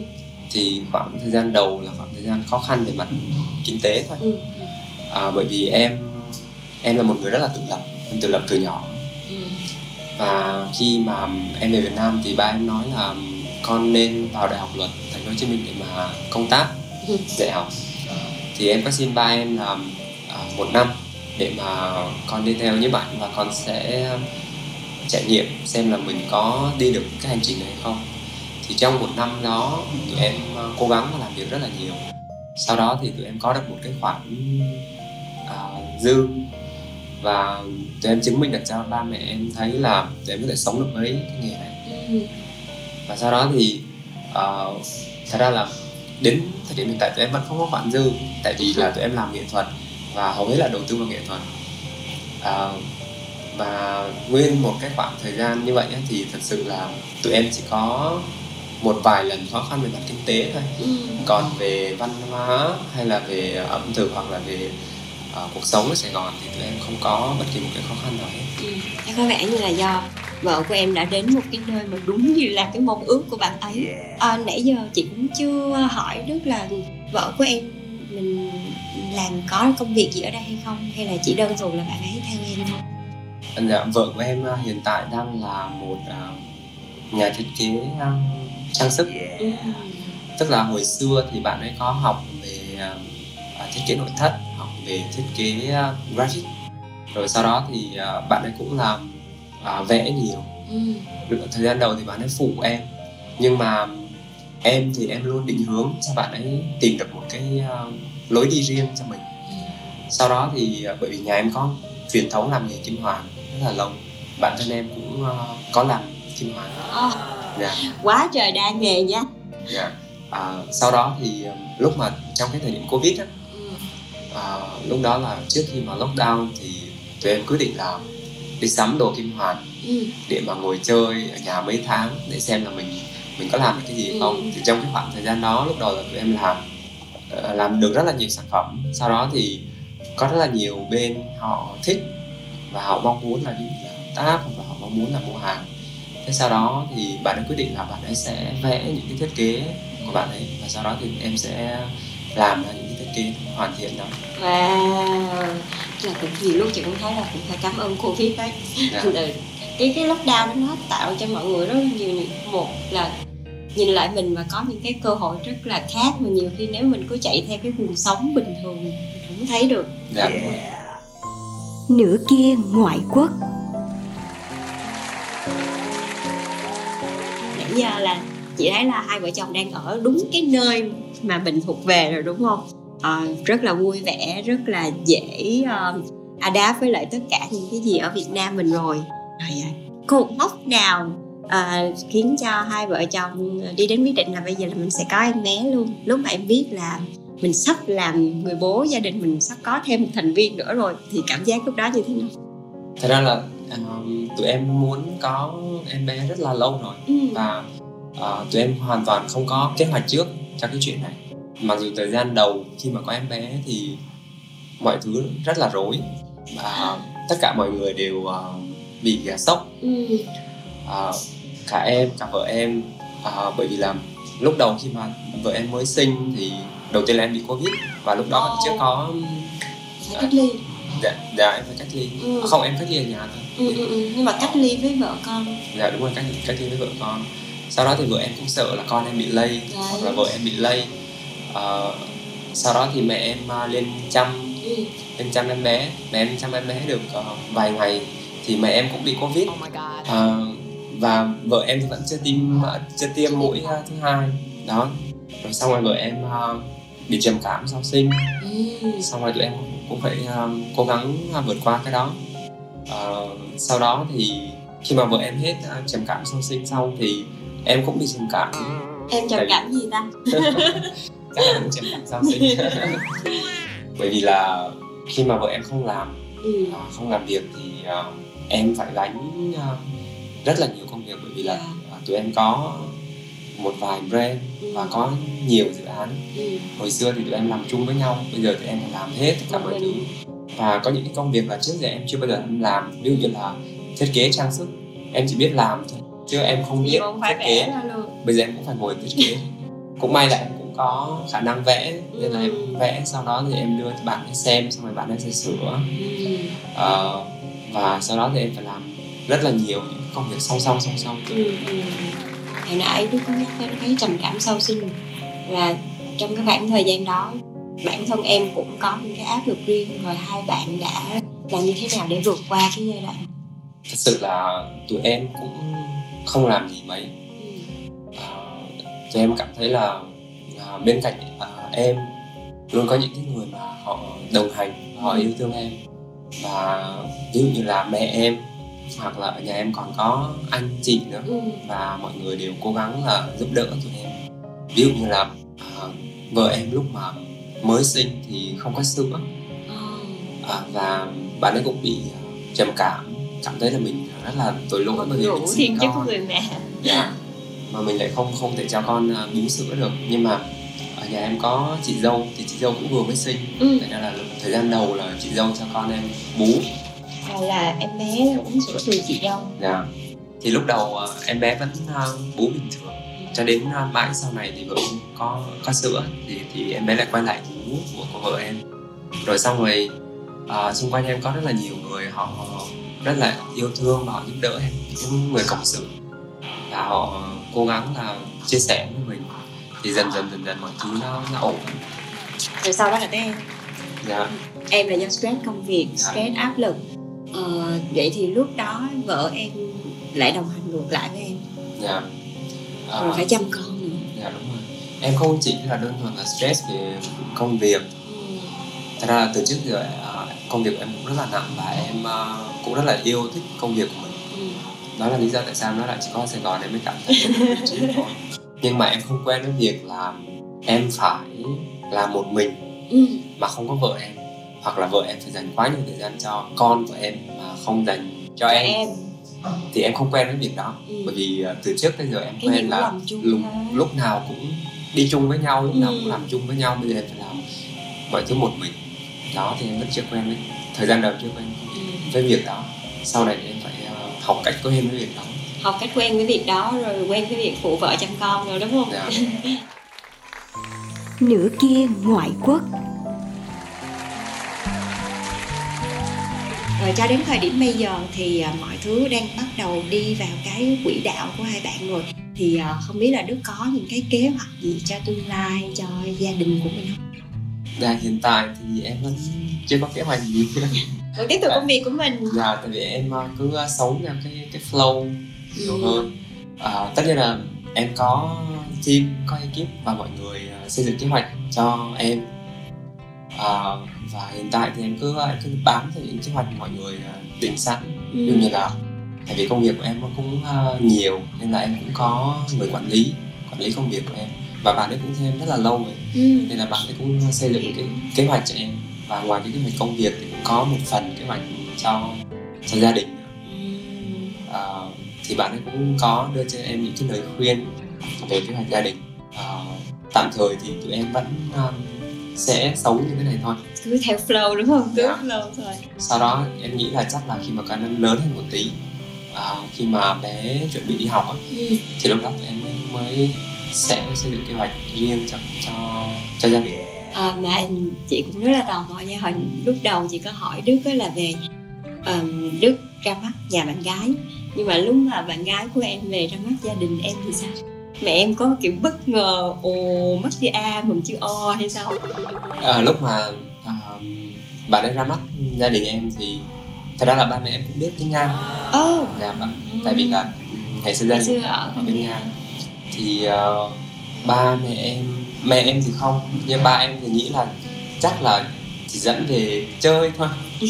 thì khoảng thời gian đầu là khoảng thời gian khó khăn về mặt kinh tế thôi Ừ. à, bởi vì em em là một người rất là tự lập em tự lập từ nhỏ Ừ. và khi mà em về Việt Nam thì ba em nói là con nên vào đại học luật thành phố Hồ Chí Minh để mà công tác Ừ. dạy học. Thì em có xin ba em là à, một năm để mà con đi theo như bạn và con sẽ trải nghiệm xem là mình có đi được cái hành trình này hay không. Thì trong một năm đó tụi em à, cố gắng và làm việc rất là nhiều. Sau đó thì tụi em có được một cái khoản à, dư và tụi em chứng minh được cho ba mẹ em thấy là tụi em có thể sống được với cái nghề này Ừ. và sau đó thì uh, thật ra là đến thời điểm hiện tại tụi em vẫn không có khoản dư tại vì là tụi em làm nghệ thuật và hầu hết là đầu tư vào nghệ thuật Ờ, và nguyên một cái khoảng thời gian như vậy á, thì thật sự là tụi em chỉ có một vài lần khó khăn về mặt kinh tế thôi Ừ. còn về văn hóa hay là về ẩm thực hoặc là về ờ, cuộc sống ở Sài Gòn thì tụi em không có bất kỳ một cái khó khăn nào hết. Ừ. Chắc có vẻ như là do vợ của em đã đến một cái nơi mà đúng như là cái mong ước của bạn ấy. À, nãy giờ chị cũng chưa hỏi Đức là vợ của em mình làm có công việc gì ở đây hay không hay là chỉ đơn thuần là bạn ấy theo em thôi? Dạ, vợ của em ờ, hiện tại đang là một ờ, nhà thiết kế ờ, trang sức. Ừ. tức là hồi xưa thì bạn ấy có học về ờ, thiết kế nội thất về thiết kế ờ, graphic. Rồi sau đó thì ờ, bạn ấy cũng làm ờ, vẽ nhiều. Ừ. thời gian đầu thì bạn ấy phụ em. Nhưng mà em thì em luôn định hướng cho bạn ấy tìm được một cái lối đi riêng cho mình. Sau đó thì bởi vì nhà em có truyền thống làm nghề kim hoàn rất là lâu bản thân em cũng ờ, có làm kim hoàn Ờ, dạ. Quá trời đa nghề nha. Dạ. À, sau đó thì lúc mà trong cái thời điểm covid á ừ. À, lúc đó là trước khi mà lockdown thì tụi em quyết định là đi sắm đồ kim hoàn Ừ. để mà ngồi chơi ở nhà mấy tháng để xem là mình mình có làm được cái gì hay không Ừ. thì trong cái khoảng thời gian đó lúc đầu là tụi em làm ờ, làm được rất là nhiều sản phẩm sau đó thì có rất là nhiều bên họ thích và họ mong muốn là đi là hợp tác và họ mong muốn là mua hàng thế sau đó thì bạn ấy quyết định là bạn ấy sẽ vẽ những cái thiết kế của bạn ấy và sau đó thì em sẽ làm những cái hoàn thiện đó Wow là cũng nhiều lúc chị cũng thấy là cũng phải cảm ơn Covid đấy Dạ. ừ. cái cái lockdown đó nó tạo cho mọi người rất là nhiều một là nhìn lại mình và có những cái cơ hội rất là khác mà nhiều khi nếu mình cứ chạy theo cái cuộc sống bình thường mình không thấy được dạ. nửa kia ngoại quốc nãy giờ là chị thấy là hai vợ chồng đang ở đúng cái nơi mà mình thuộc về rồi đúng không Ờ, rất là vui vẻ rất là dễ uh, adapt với lại tất cả những cái gì ở Việt Nam mình rồi. Rồi có một mốc nào à, khiến cho hai vợ chồng đi đến quyết định là bây giờ là mình sẽ có em bé luôn? Lúc mà em biết là mình sắp làm người bố gia đình mình sắp có thêm một thành viên nữa rồi thì cảm giác lúc đó như thế nào? Thật ra là um, tụi em muốn có em bé rất là lâu rồi ừ. và uh, tụi em hoàn toàn không có kế hoạch trước cho cái chuyện này mặc dù thời gian đầu khi mà có em bé thì mọi thứ rất là rối và tất cả mọi người đều uh, bị uh, sốc. Ừ. uh, cả em cả vợ em uh, bởi vì là lúc đầu khi mà vợ em mới sinh thì đầu tiên là em bị covid và lúc đó chưa có phải cách ly. Dạ, dạ em phải cách ly. Ừ. không em cách ly ở nhà thôi. Ừ, ừ, ừ. nhưng mà cách ly với vợ con. Dạ đúng rồi cách cách ly với vợ con. Sau đó thì vợ em cũng sợ là con em bị lây hoặc là vợ em bị lây Ờ, sau đó thì mẹ em uh, lên chăm ừ. lên chăm em bé. Mẹ em chăm em bé được uh, vài ngày thì mẹ em cũng bị covid. Ờ, và vợ em thì vẫn chưa tiêm uh, chưa tiêm mũi uh, thứ hai. Đó. Rồi xong rồi vợ em uh, bị trầm cảm sau sinh. Ừ. xong rồi tụi em cũng phải um, cố gắng uh, vượt qua cái đó. Ờ, sau đó thì khi mà vợ em hết uh, trầm cảm sau sinh xong thì em cũng bị trầm cảm. Em trầm Tại cảm gì ta chắc là cũng trầm cảm sau sinh bởi vì là khi mà vợ em không làm ừ. uh, không làm việc thì uh, em phải gánh uh, rất là nhiều công việc. Bởi vì là uh, tụi em có một vài brand Ừ. và có nhiều dự án. Ừ. hồi xưa thì tụi em làm chung với nhau bây giờ tụi em phải làm hết tất cả mọi thứ. Và có những cái công việc là trước giờ em chưa bao giờ em làm. Ví dụ như là thiết kế trang sức. Em chỉ biết làm thôi chứ em không biết thiết kế. bây giờ em cũng phải ngồi thiết kế. Cũng may là em cũng có khả năng vẽ nên là em vẽ sau đó thì em đưa cho bạn ấy xem xong rồi bạn ấy sẽ sửa. Ờ, và sau đó thì em phải làm rất là nhiều những công việc song song song song Ừ. ừ. hồi nãy tôi có nhắc đến cái trầm cảm sau sinh là trong cái khoảng thời gian đó bản thân em cũng có những cái áp lực riêng rồi hai bạn đã làm như thế nào để vượt qua cái giai đoạn thật sự là tụi em cũng không làm gì mấy ừ. Ờ, tụi em cảm thấy là à, bên cạnh à, em luôn có những cái người mà họ đồng hành họ yêu thương em. Và ví dụ như là mẹ em hoặc là ở nhà em còn có anh chị nữa. Ừ. và mọi người đều cố gắng là giúp đỡ tụi em. Ví dụ như là à, vợ em lúc mà mới sinh thì không có sữa. Ờ. à, và bạn ấy cũng bị trầm cảm cảm thấy là mình rất là tội lỗi bởi vì mình sinh con. người mẹ. Dạ. Mà mình lại không không thể cho con bú sữa được. Nhưng mà ở nhà em có chị dâu thì chị dâu cũng vừa mới sinh. Ừ. thành ra là thời gian đầu là chị dâu cho con em bú. Rồi là em bé uống sữa từ chị dâu. Dạ. Thì lúc đầu à, em bé vẫn à, bú bình thường. Cho đến mãi sau này thì vợ em có có sữa. Thì thì em bé lại quay lại bú của, của vợ em. Rồi xong rồi à, xung quanh em có rất là nhiều người họ rất là yêu thương và họ giúp đỡ em. Những người cộng sự. Và họ cố gắng là chia sẻ với mình thì dần dần dần dần mọi thứ nó nó ổn. Rồi sau đó là tới em. Dạ. Em là do stress công việc Dạ. stress áp lực. Ờ, vậy thì lúc đó vợ em lại đồng hành ngược lại với em. Dạ. À, rồi phải chăm con nữa. Dạ đúng rồi. Em không chỉ là đơn thuần là stress về công việc. Ừ. thật ra từ trước giờ à, công việc của em cũng rất là nặng và em à, cũng rất là yêu thích công việc của mình. Ừ. đó là lý do tại sao nó lại chỉ có ở Sài Gòn em mới cảm thấy chí thôi nhưng mà em không quen với việc là em phải làm một mình Ừ. mà không có vợ em. Hoặc là vợ em phải dành quá nhiều thời gian cho con của em mà không dành cho em, em. Thì em không quen với việc đó. Ừ. bởi vì à, từ trước tới giờ em cái quen là lúc, lúc nào cũng đi chung với nhau lúc nào Ừ. cũng làm chung với nhau. Bây giờ em phải làm mọi thứ một mình. Đó thì em vẫn chưa quen với thời gian đầu chưa quen. Ừ. với việc đó sau này thì em phải ờ, học cách quen với việc đó học cách quen với việc đó rồi quen với việc phụ vợ chăm con rồi đúng không? Dạ. nửa kia ngoại quốc. Rồi cho đến thời điểm bây giờ thì à, mọi thứ đang bắt đầu đi vào cái quỹ đạo của hai bạn rồi. Thì à, không biết là đức có những cái kế hoạch gì cho tương lai cho gia đình của mình không? Dạ hiện tại thì em vẫn chưa có kế hoạch gì. Vẫn tiếp tục công việc của mình. Dạ tại vì em ờ, cứ sống theo cái cái flow nhiều Ừ. hơn à, tất nhiên là em có team có ekip và mọi người ờ, xây dựng kế hoạch cho em à, và hiện tại thì em cứ em cứ bám theo những kế hoạch mọi người ờ, định sẵn Ừ. như là tại vì công việc của em nó cũng nhiều nên là em cũng có người quản lý quản lý công việc của em và bạn ấy cũng theo em rất là lâu rồi Ừ. nên là bạn ấy cũng xây dựng cái kế hoạch cho em và ngoài cái kế hoạch công việc thì cũng có một phần kế hoạch cho cho gia đình. À, thì bạn ấy cũng có đưa cho em những cái lời khuyên về kế hoạch gia đình. À, tạm thời thì tụi em vẫn um, sẽ sống như thế này thôi. Cứ theo flow đúng không? Cứ Dạ. flow thôi. Sau đó em nghĩ là chắc là khi mà con em lớn hơn một tí à, khi mà bé chuẩn bị đi học á, Ừ. thì lúc đó tụi em mới, mới sẽ xây dựng kế hoạch riêng cho cho cho gia đình. À, mà chị cũng rất là tò mò nha hồi lúc đầu chị có hỏi Đức là về ờm, Đức ra mắt nhà bạn gái nhưng mà lúc mà bạn gái của em về ra mắt gia đình em thì sao? Mẹ em có kiểu bất ngờ ồ mắt chữ A mừng chữ O hay sao? À, lúc mà à, bạn ấy ra mắt gia đình em thì thật ra là ba mẹ em cũng biết tiếng Nga. Ồ. Dạ bạn tại vì là ngày xưa gia đình ở bên Nga. Thì ờ, ba mẹ em mẹ em thì không. Nhưng ba em thì nghĩ là chắc là chỉ dẫn về chơi thôi.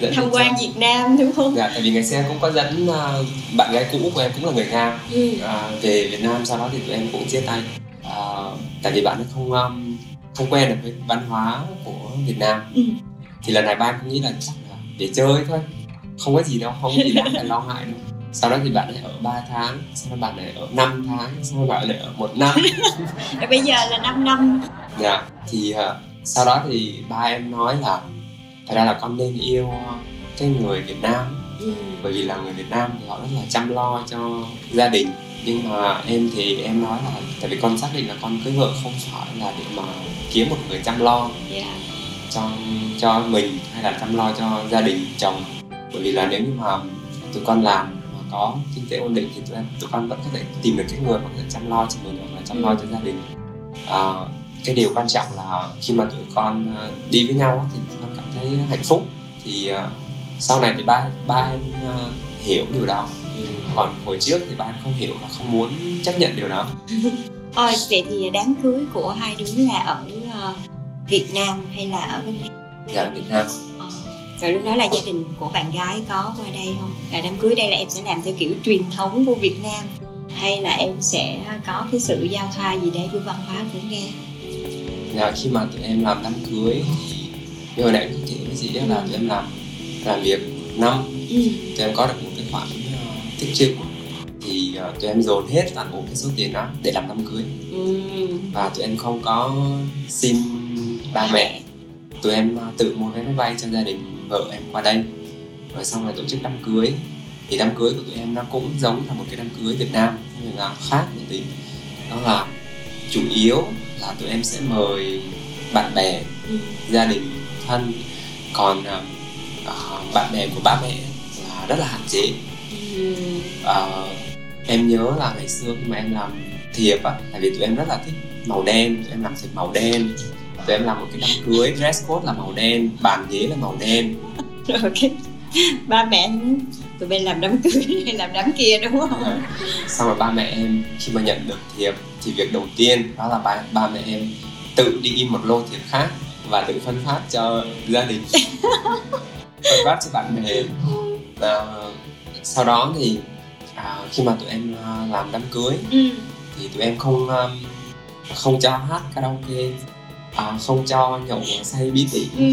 Dẫn tham quan chơi. Việt Nam đúng không? Dạ tại vì ngày xưa cũng có dẫn ờ, bạn gái cũ của em cũng là người Nga. Ừ. à, về Việt Nam sau đó thì tụi em cũng chia tay. À, tại vì bạn ấy không um, không quen được với văn hóa của Việt Nam. Ừ. thì lần này ba cũng nghĩ là chắc là để chơi thôi. Không có gì đâu không có gì đáng phải lo ngại đâu. Sau đó thì bạn ấy ở 3 tháng sau đó bạn ấy ở 5 tháng sau đó bạn ấy ở một năm. Bây giờ là 5 năm. Dạ thì ờ, sau đó thì ba em nói là thật ra là con nên yêu cái người Việt Nam. Ừ. bởi vì là người Việt Nam thì họ rất là chăm lo cho gia đình. Nhưng mà em thì em nói là tại vì con xác định là con cưới vợ không phải là để mà kiếm một người chăm lo dạ. cho cho mình hay là chăm lo cho gia đình chồng. Bởi vì là nếu như mà tụi con làm mà có kinh tế ổn định thì tụi, tụi con vẫn có thể tìm được cái người mà có thể chăm lo cho mình hoặc là chăm lo cho gia đình. À, cái điều quan trọng là khi mà tụi con à, đi với nhau thì tụi con cảm thấy hạnh phúc thì à, sau này thì ba ba em à, hiểu điều đó còn hồi trước thì ba em không hiểu và không muốn chấp nhận điều đó Ôi, vậy thì đám cưới của hai đứa là ở ờ, Việt Nam hay là ở bên dạ ở Việt Nam Ờ. Rồi lúc đó là gia đình của bạn gái có qua đây không? Là đám cưới đây là em sẽ làm theo kiểu truyền thống của Việt Nam hay là em sẽ có cái sự giao thoa gì đấy với văn hóa của Nga? Dạ, khi mà tụi em làm đám cưới như hồi nãy em với chị ấy là tụi em làm làm việc năm. Ừ. tụi em có được một cái khoản uh, tích trữ thì uh, tụi em dồn hết toàn bộ cái số tiền đó để làm đám cưới Ừ. và tụi em không có xin ba mẹ. Tụi em uh, tự mua vé máy bay cho gia đình vợ em qua đây. Rồi xong rồi tổ chức đám cưới thì đám cưới của tụi em nó cũng giống là một cái đám cưới Việt Nam nhưng là khác một tí. Đó là chủ yếu là tụi em sẽ mời bạn bè Ừ. gia đình thân còn à, à, bạn bè của ba mẹ là rất là hạn chế Ừ. à, em nhớ là ngày xưa khi mà em làm thiệp á tại vì tụi em rất là thích màu đen tụi em làm thiệp màu đen tụi em làm một cái đám cưới dress code là màu đen bàn ghế là màu đen cái ba mẹ tụi bên làm đám cưới hay làm đám kia đúng không? Ờ, xong rồi ba mẹ em khi mà nhận được thiệp thì việc đầu tiên đó là ba ba mẹ em tự đi in một lô thiệp khác và tự phân phát cho gia đình phân phát cho bạn bè và sau đó thì à, khi mà tụi em à, làm đám cưới Ừ. thì tụi em không um, không cho hát karaoke à, không cho nhậu say bí tỉ Ừ.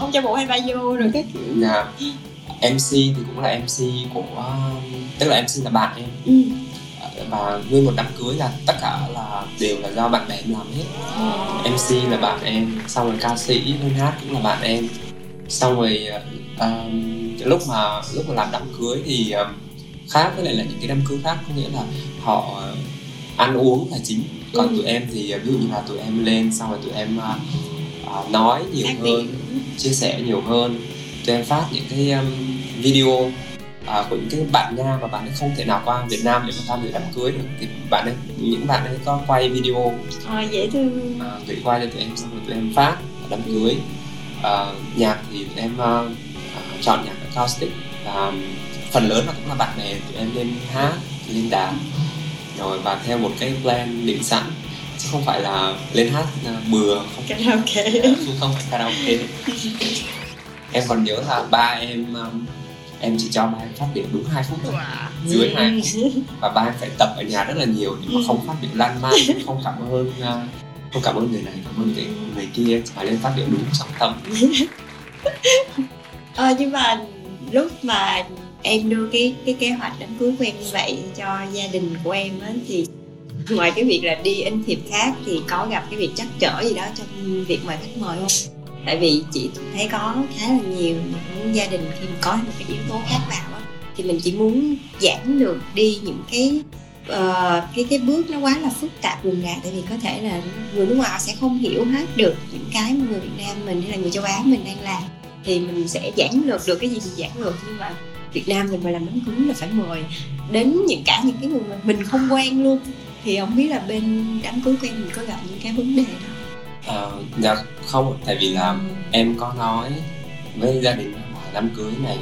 Không cho bộ hay ba vô rồi các kiểu. nhà MC thì cũng là MC của um, tức là MC là bạn em Ừ. và nguyên một đám cưới là tất cả là đều là do bạn bè em làm hết. MC là bạn em xong rồi ca sĩ lên hát cũng là bạn em. Xong rồi um, lúc mà lúc mà làm đám cưới thì um, khác với lại là những cái đám cưới khác có nghĩa là họ ăn uống là chính. Còn Ừ. tụi em thì ví dụ như là tụi em lên xong rồi tụi em uh, uh, nói nhiều hơn chia sẻ nhiều hơn. Tụi em phát những cái um, video à, của những cái bạn Nga mà bạn ấy không thể nào qua Việt Nam để mà tham dự đám cưới được thì bạn ấy những bạn ấy có quay video. Ờ, dễ thương. à, gửi qua cho tụi em xong rồi tụi em phát đám cưới. À, nhạc thì tụi em à, à, chọn nhạc acoustic. Và phần lớn là cũng là bạn bè tụi em lên hát lên đàn. Rồi và theo một cái plan định sẵn chứ không phải là lên hát à, bừa không Karaoke. không phải karaoke. Em còn nhớ là ba em em chỉ cho ba em phát biểu đúng 2 phút thôi. Dưới hai phút. Và ba em phải tập ở nhà rất là nhiều để mà không phát biểu lan man không cảm ơn uh, không cảm ơn người này cảm ơn cái người kia. Phải lên phát biểu đúng trọng tâm. Ờ, nhưng mà lúc mà em đưa cái cái kế hoạch đám cưới của em như vậy cho gia đình của em á thì ngoài cái việc là đi in thiệp khác thì có gặp cái việc trắc trở gì đó trong việc mời khách mời không tại vì chị thấy có khá là nhiều những gia đình khi mà có một cái yếu tố khác vào đó, thì mình chỉ muốn giảm được đi những cái uh, cái cái bước nó quá là phức tạp rườm rà tại vì có thể là người nước ngoài họ sẽ không hiểu hết được những cái mà người Việt Nam mình hay là người châu Á mình đang làm. Thì mình sẽ giảng lược được cái gì thì giảng lược nhưng mà Việt Nam mình mà làm bánh cứng là phải mời đến những cả những cái người mà mình không quen luôn. Thì không biết là bên đám cưới quen mình có gặp những cái vấn đề đó Ờ, dạ không tại vì là em có nói với gia đình là đám cưới này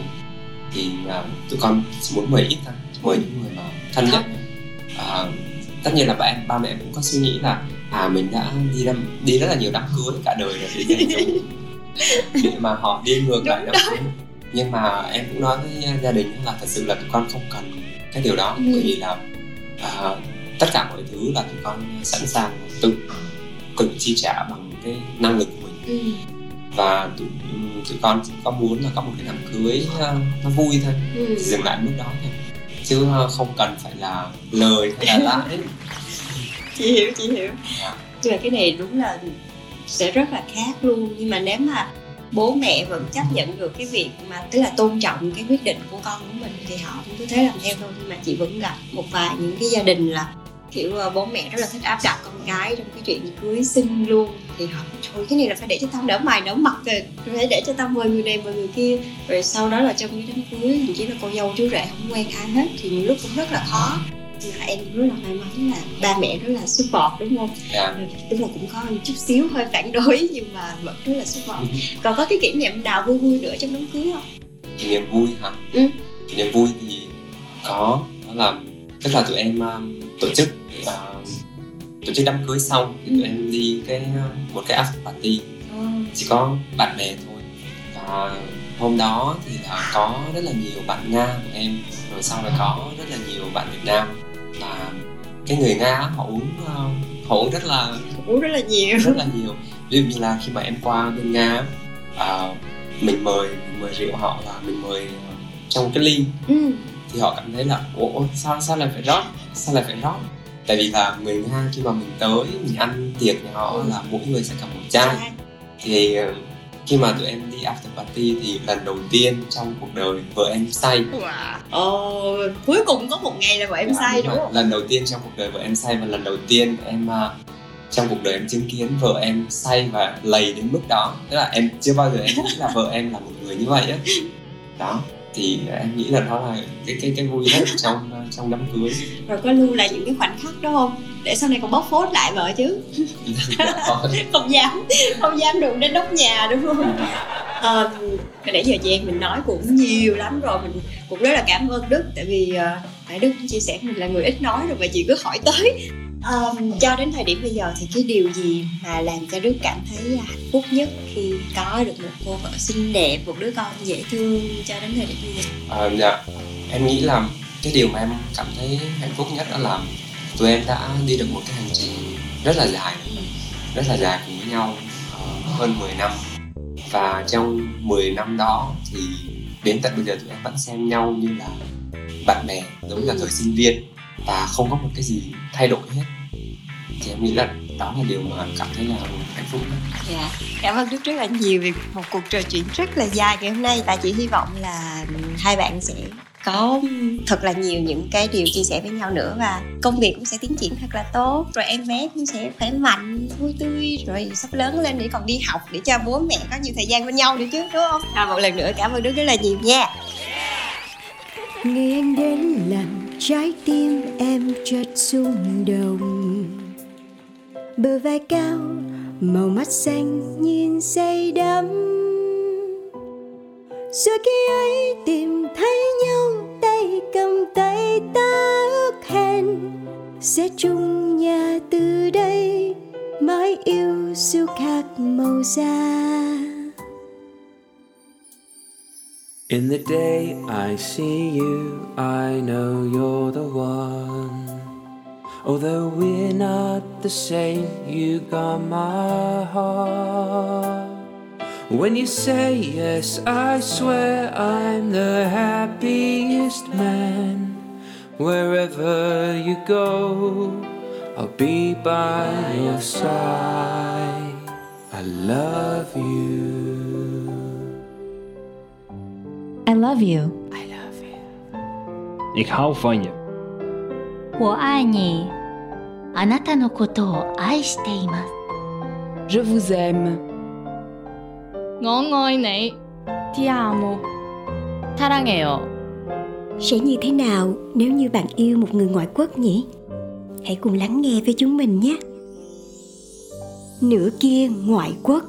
thì uh, tụi con chỉ muốn mời ít thôi mời những người mà thân nhất. Ờ, tất nhiên là ba em ba mẹ cũng có suy nghĩ là à mình đã đi đám, đi rất là nhiều đám cưới cả đời rồi để mà họ đi ngược lại đám cưới. Nhưng mà em cũng nói với gia đình là thật sự là tụi con không cần cái điều đó Ừ. bởi vì là à, tất cả mọi thứ là tụi con sẵn sàng tự tự chi trả bằng cái năng lực của mình ừ. và tụi, tụi con có muốn là có một cái đám cưới uh, nó vui thôi Ừ. dừng lại mức đó thôi chứ uh, không cần phải là lời hay là lãi chị hiểu chị hiểu Dạ. nhưng mà cái này đúng là sẽ rất là khác luôn nhưng mà nếu mà bố mẹ vẫn chấp nhận được cái việc mà tức là tôn trọng cái quyết định của con của mình thì họ cũng cứ thế làm theo thôi nhưng mà chị vẫn gặp một vài những cái gia đình là kiểu ờ, bố mẹ rất là thích áp đặt con cái trong cái chuyện cưới xin luôn. Thì họ thôi cái này là phải để cho tao đỡ mày đỡ mặt rồi phải để cho tao mời người này mời người kia. Rồi sau đó là trong cái đám cưới thậm chí là cô dâu chú rể không quen ai hết thì nhiều lúc cũng rất là khó. Mà em rất là may mắn là ba mẹ rất là support đúng không? Dạ. tức là cũng có một chút xíu hơi phản đối nhưng mà vẫn rất là support. Còn có cái kỷ niệm nào vui vui nữa trong đám cưới không? Kỷ niệm vui hả? Ừ. kỷ niệm vui thì có đó là tức là tụi em um, tổ chức uh, tổ chức đám cưới xong thì tụi em đi cái uh, một cái after party. Chỉ có bạn bè thôi. Và hôm đó thì là có rất là nhiều bạn nga của em. Rồi sau này có rất là nhiều bạn việt nam. Và cái người nga họ uống uh, họ uống rất là uống rất là nhiều. rất là nhiều. Ví dụ như là khi mà em qua bên nga à, mình mời mình mời rượu họ là mình mời ờ, trong cái ly. Ừ. thì họ cảm thấy là ủa sao sao lại phải rót? Sao lại phải rót tại vì là người nga khi mà mình tới mình ăn tiệc nhà họ là mỗi người sẽ cầm một chai. Thì ờ, khi mà tụi em đi after party thì lần đầu tiên trong cuộc đời vợ em say. Wow. Ồ, cuối cùng có một ngày là vợ em Dạ, sai đúng không? lần đầu tiên trong cuộc đời vợ em say và lần đầu tiên em à, trong cuộc đời em chứng kiến vợ em say và lầy đến mức đó. Tức là em chưa bao giờ em nghĩ là vợ em là một người như vậy á. Đó thì em nghĩ là đó là cái cái cái vui nhất trong à, trong đám cưới Rồi có lưu lại những cái khoảnh khắc đó không? Để sau này còn bóc phốt lại vợ chứ. Không dám, không dám đụng đến nóc nhà đúng không? Ờ, nãy giờ chị em mình nói cũng nhiều lắm rồi Mình cũng rất là cảm ơn Đức Tại vì uh, nãy Đức chia sẻ mình là người ít nói rồi Và chị cứ hỏi tới Ờm, cho đến thời điểm bây giờ thì cái điều gì mà làm cho Đức cảm thấy hạnh phúc nhất khi có được một cô vợ xinh đẹp, một đứa con dễ thương cho đến thời điểm bây giờ? À, dạ. Em nghĩ là cái điều mà em cảm thấy hạnh phúc nhất đó là tụi em đã đi được một cái hành trình rất là dài rất là dài cùng với nhau ờ, hơn 10 năm. Và trong 10 năm đó thì đến tận bây giờ tụi em vẫn xem nhau như là bạn bè giống như là thời sinh viên. Và không có một cái gì thay đổi hết thì em nghĩ là đó là điều mà cảm thấy là hạnh phúc nhất. Dạ, cảm ơn Đức rất là nhiều vì một cuộc trò chuyện rất là dài ngày hôm nay Và chị hy vọng là hai bạn sẽ có thật là nhiều những cái điều chia sẻ với nhau nữa và công việc cũng sẽ tiến triển thật là tốt. Rồi em bé cũng sẽ khỏe mạnh vui tươi rồi sắp lớn lên để còn đi học để cho bố mẹ có nhiều thời gian bên nhau nữa chứ đúng không? À, một lần nữa cảm ơn đức rất là nhiều nha. Ngày anh đến làm trái tim em chợt rung động Bờ vai cao, màu mắt xanh nhìn say đắm. Rồi khi ấy tìm thấy nhau tay cầm tay ta ước hẹn. Sẽ chung nhà từ đây mãi yêu dù khác màu da. In the day I see you, I know you're the one. Although we're not the same, you got my heart. When you say yes, I swear I'm the happiest man. Wherever you go, I'll be by your side. I love you. I love you. I love you. Ik hou van je. 我爱你。あなたのことを愛しています。 Je vous aime. 我愛你，Ti amo， 사랑해요. Sẽ như thế nào nếu như bạn yêu một người ngoại quốc nhỉ? Hãy cùng lắng nghe với chúng mình nhé. Nửa kia ngoại quốc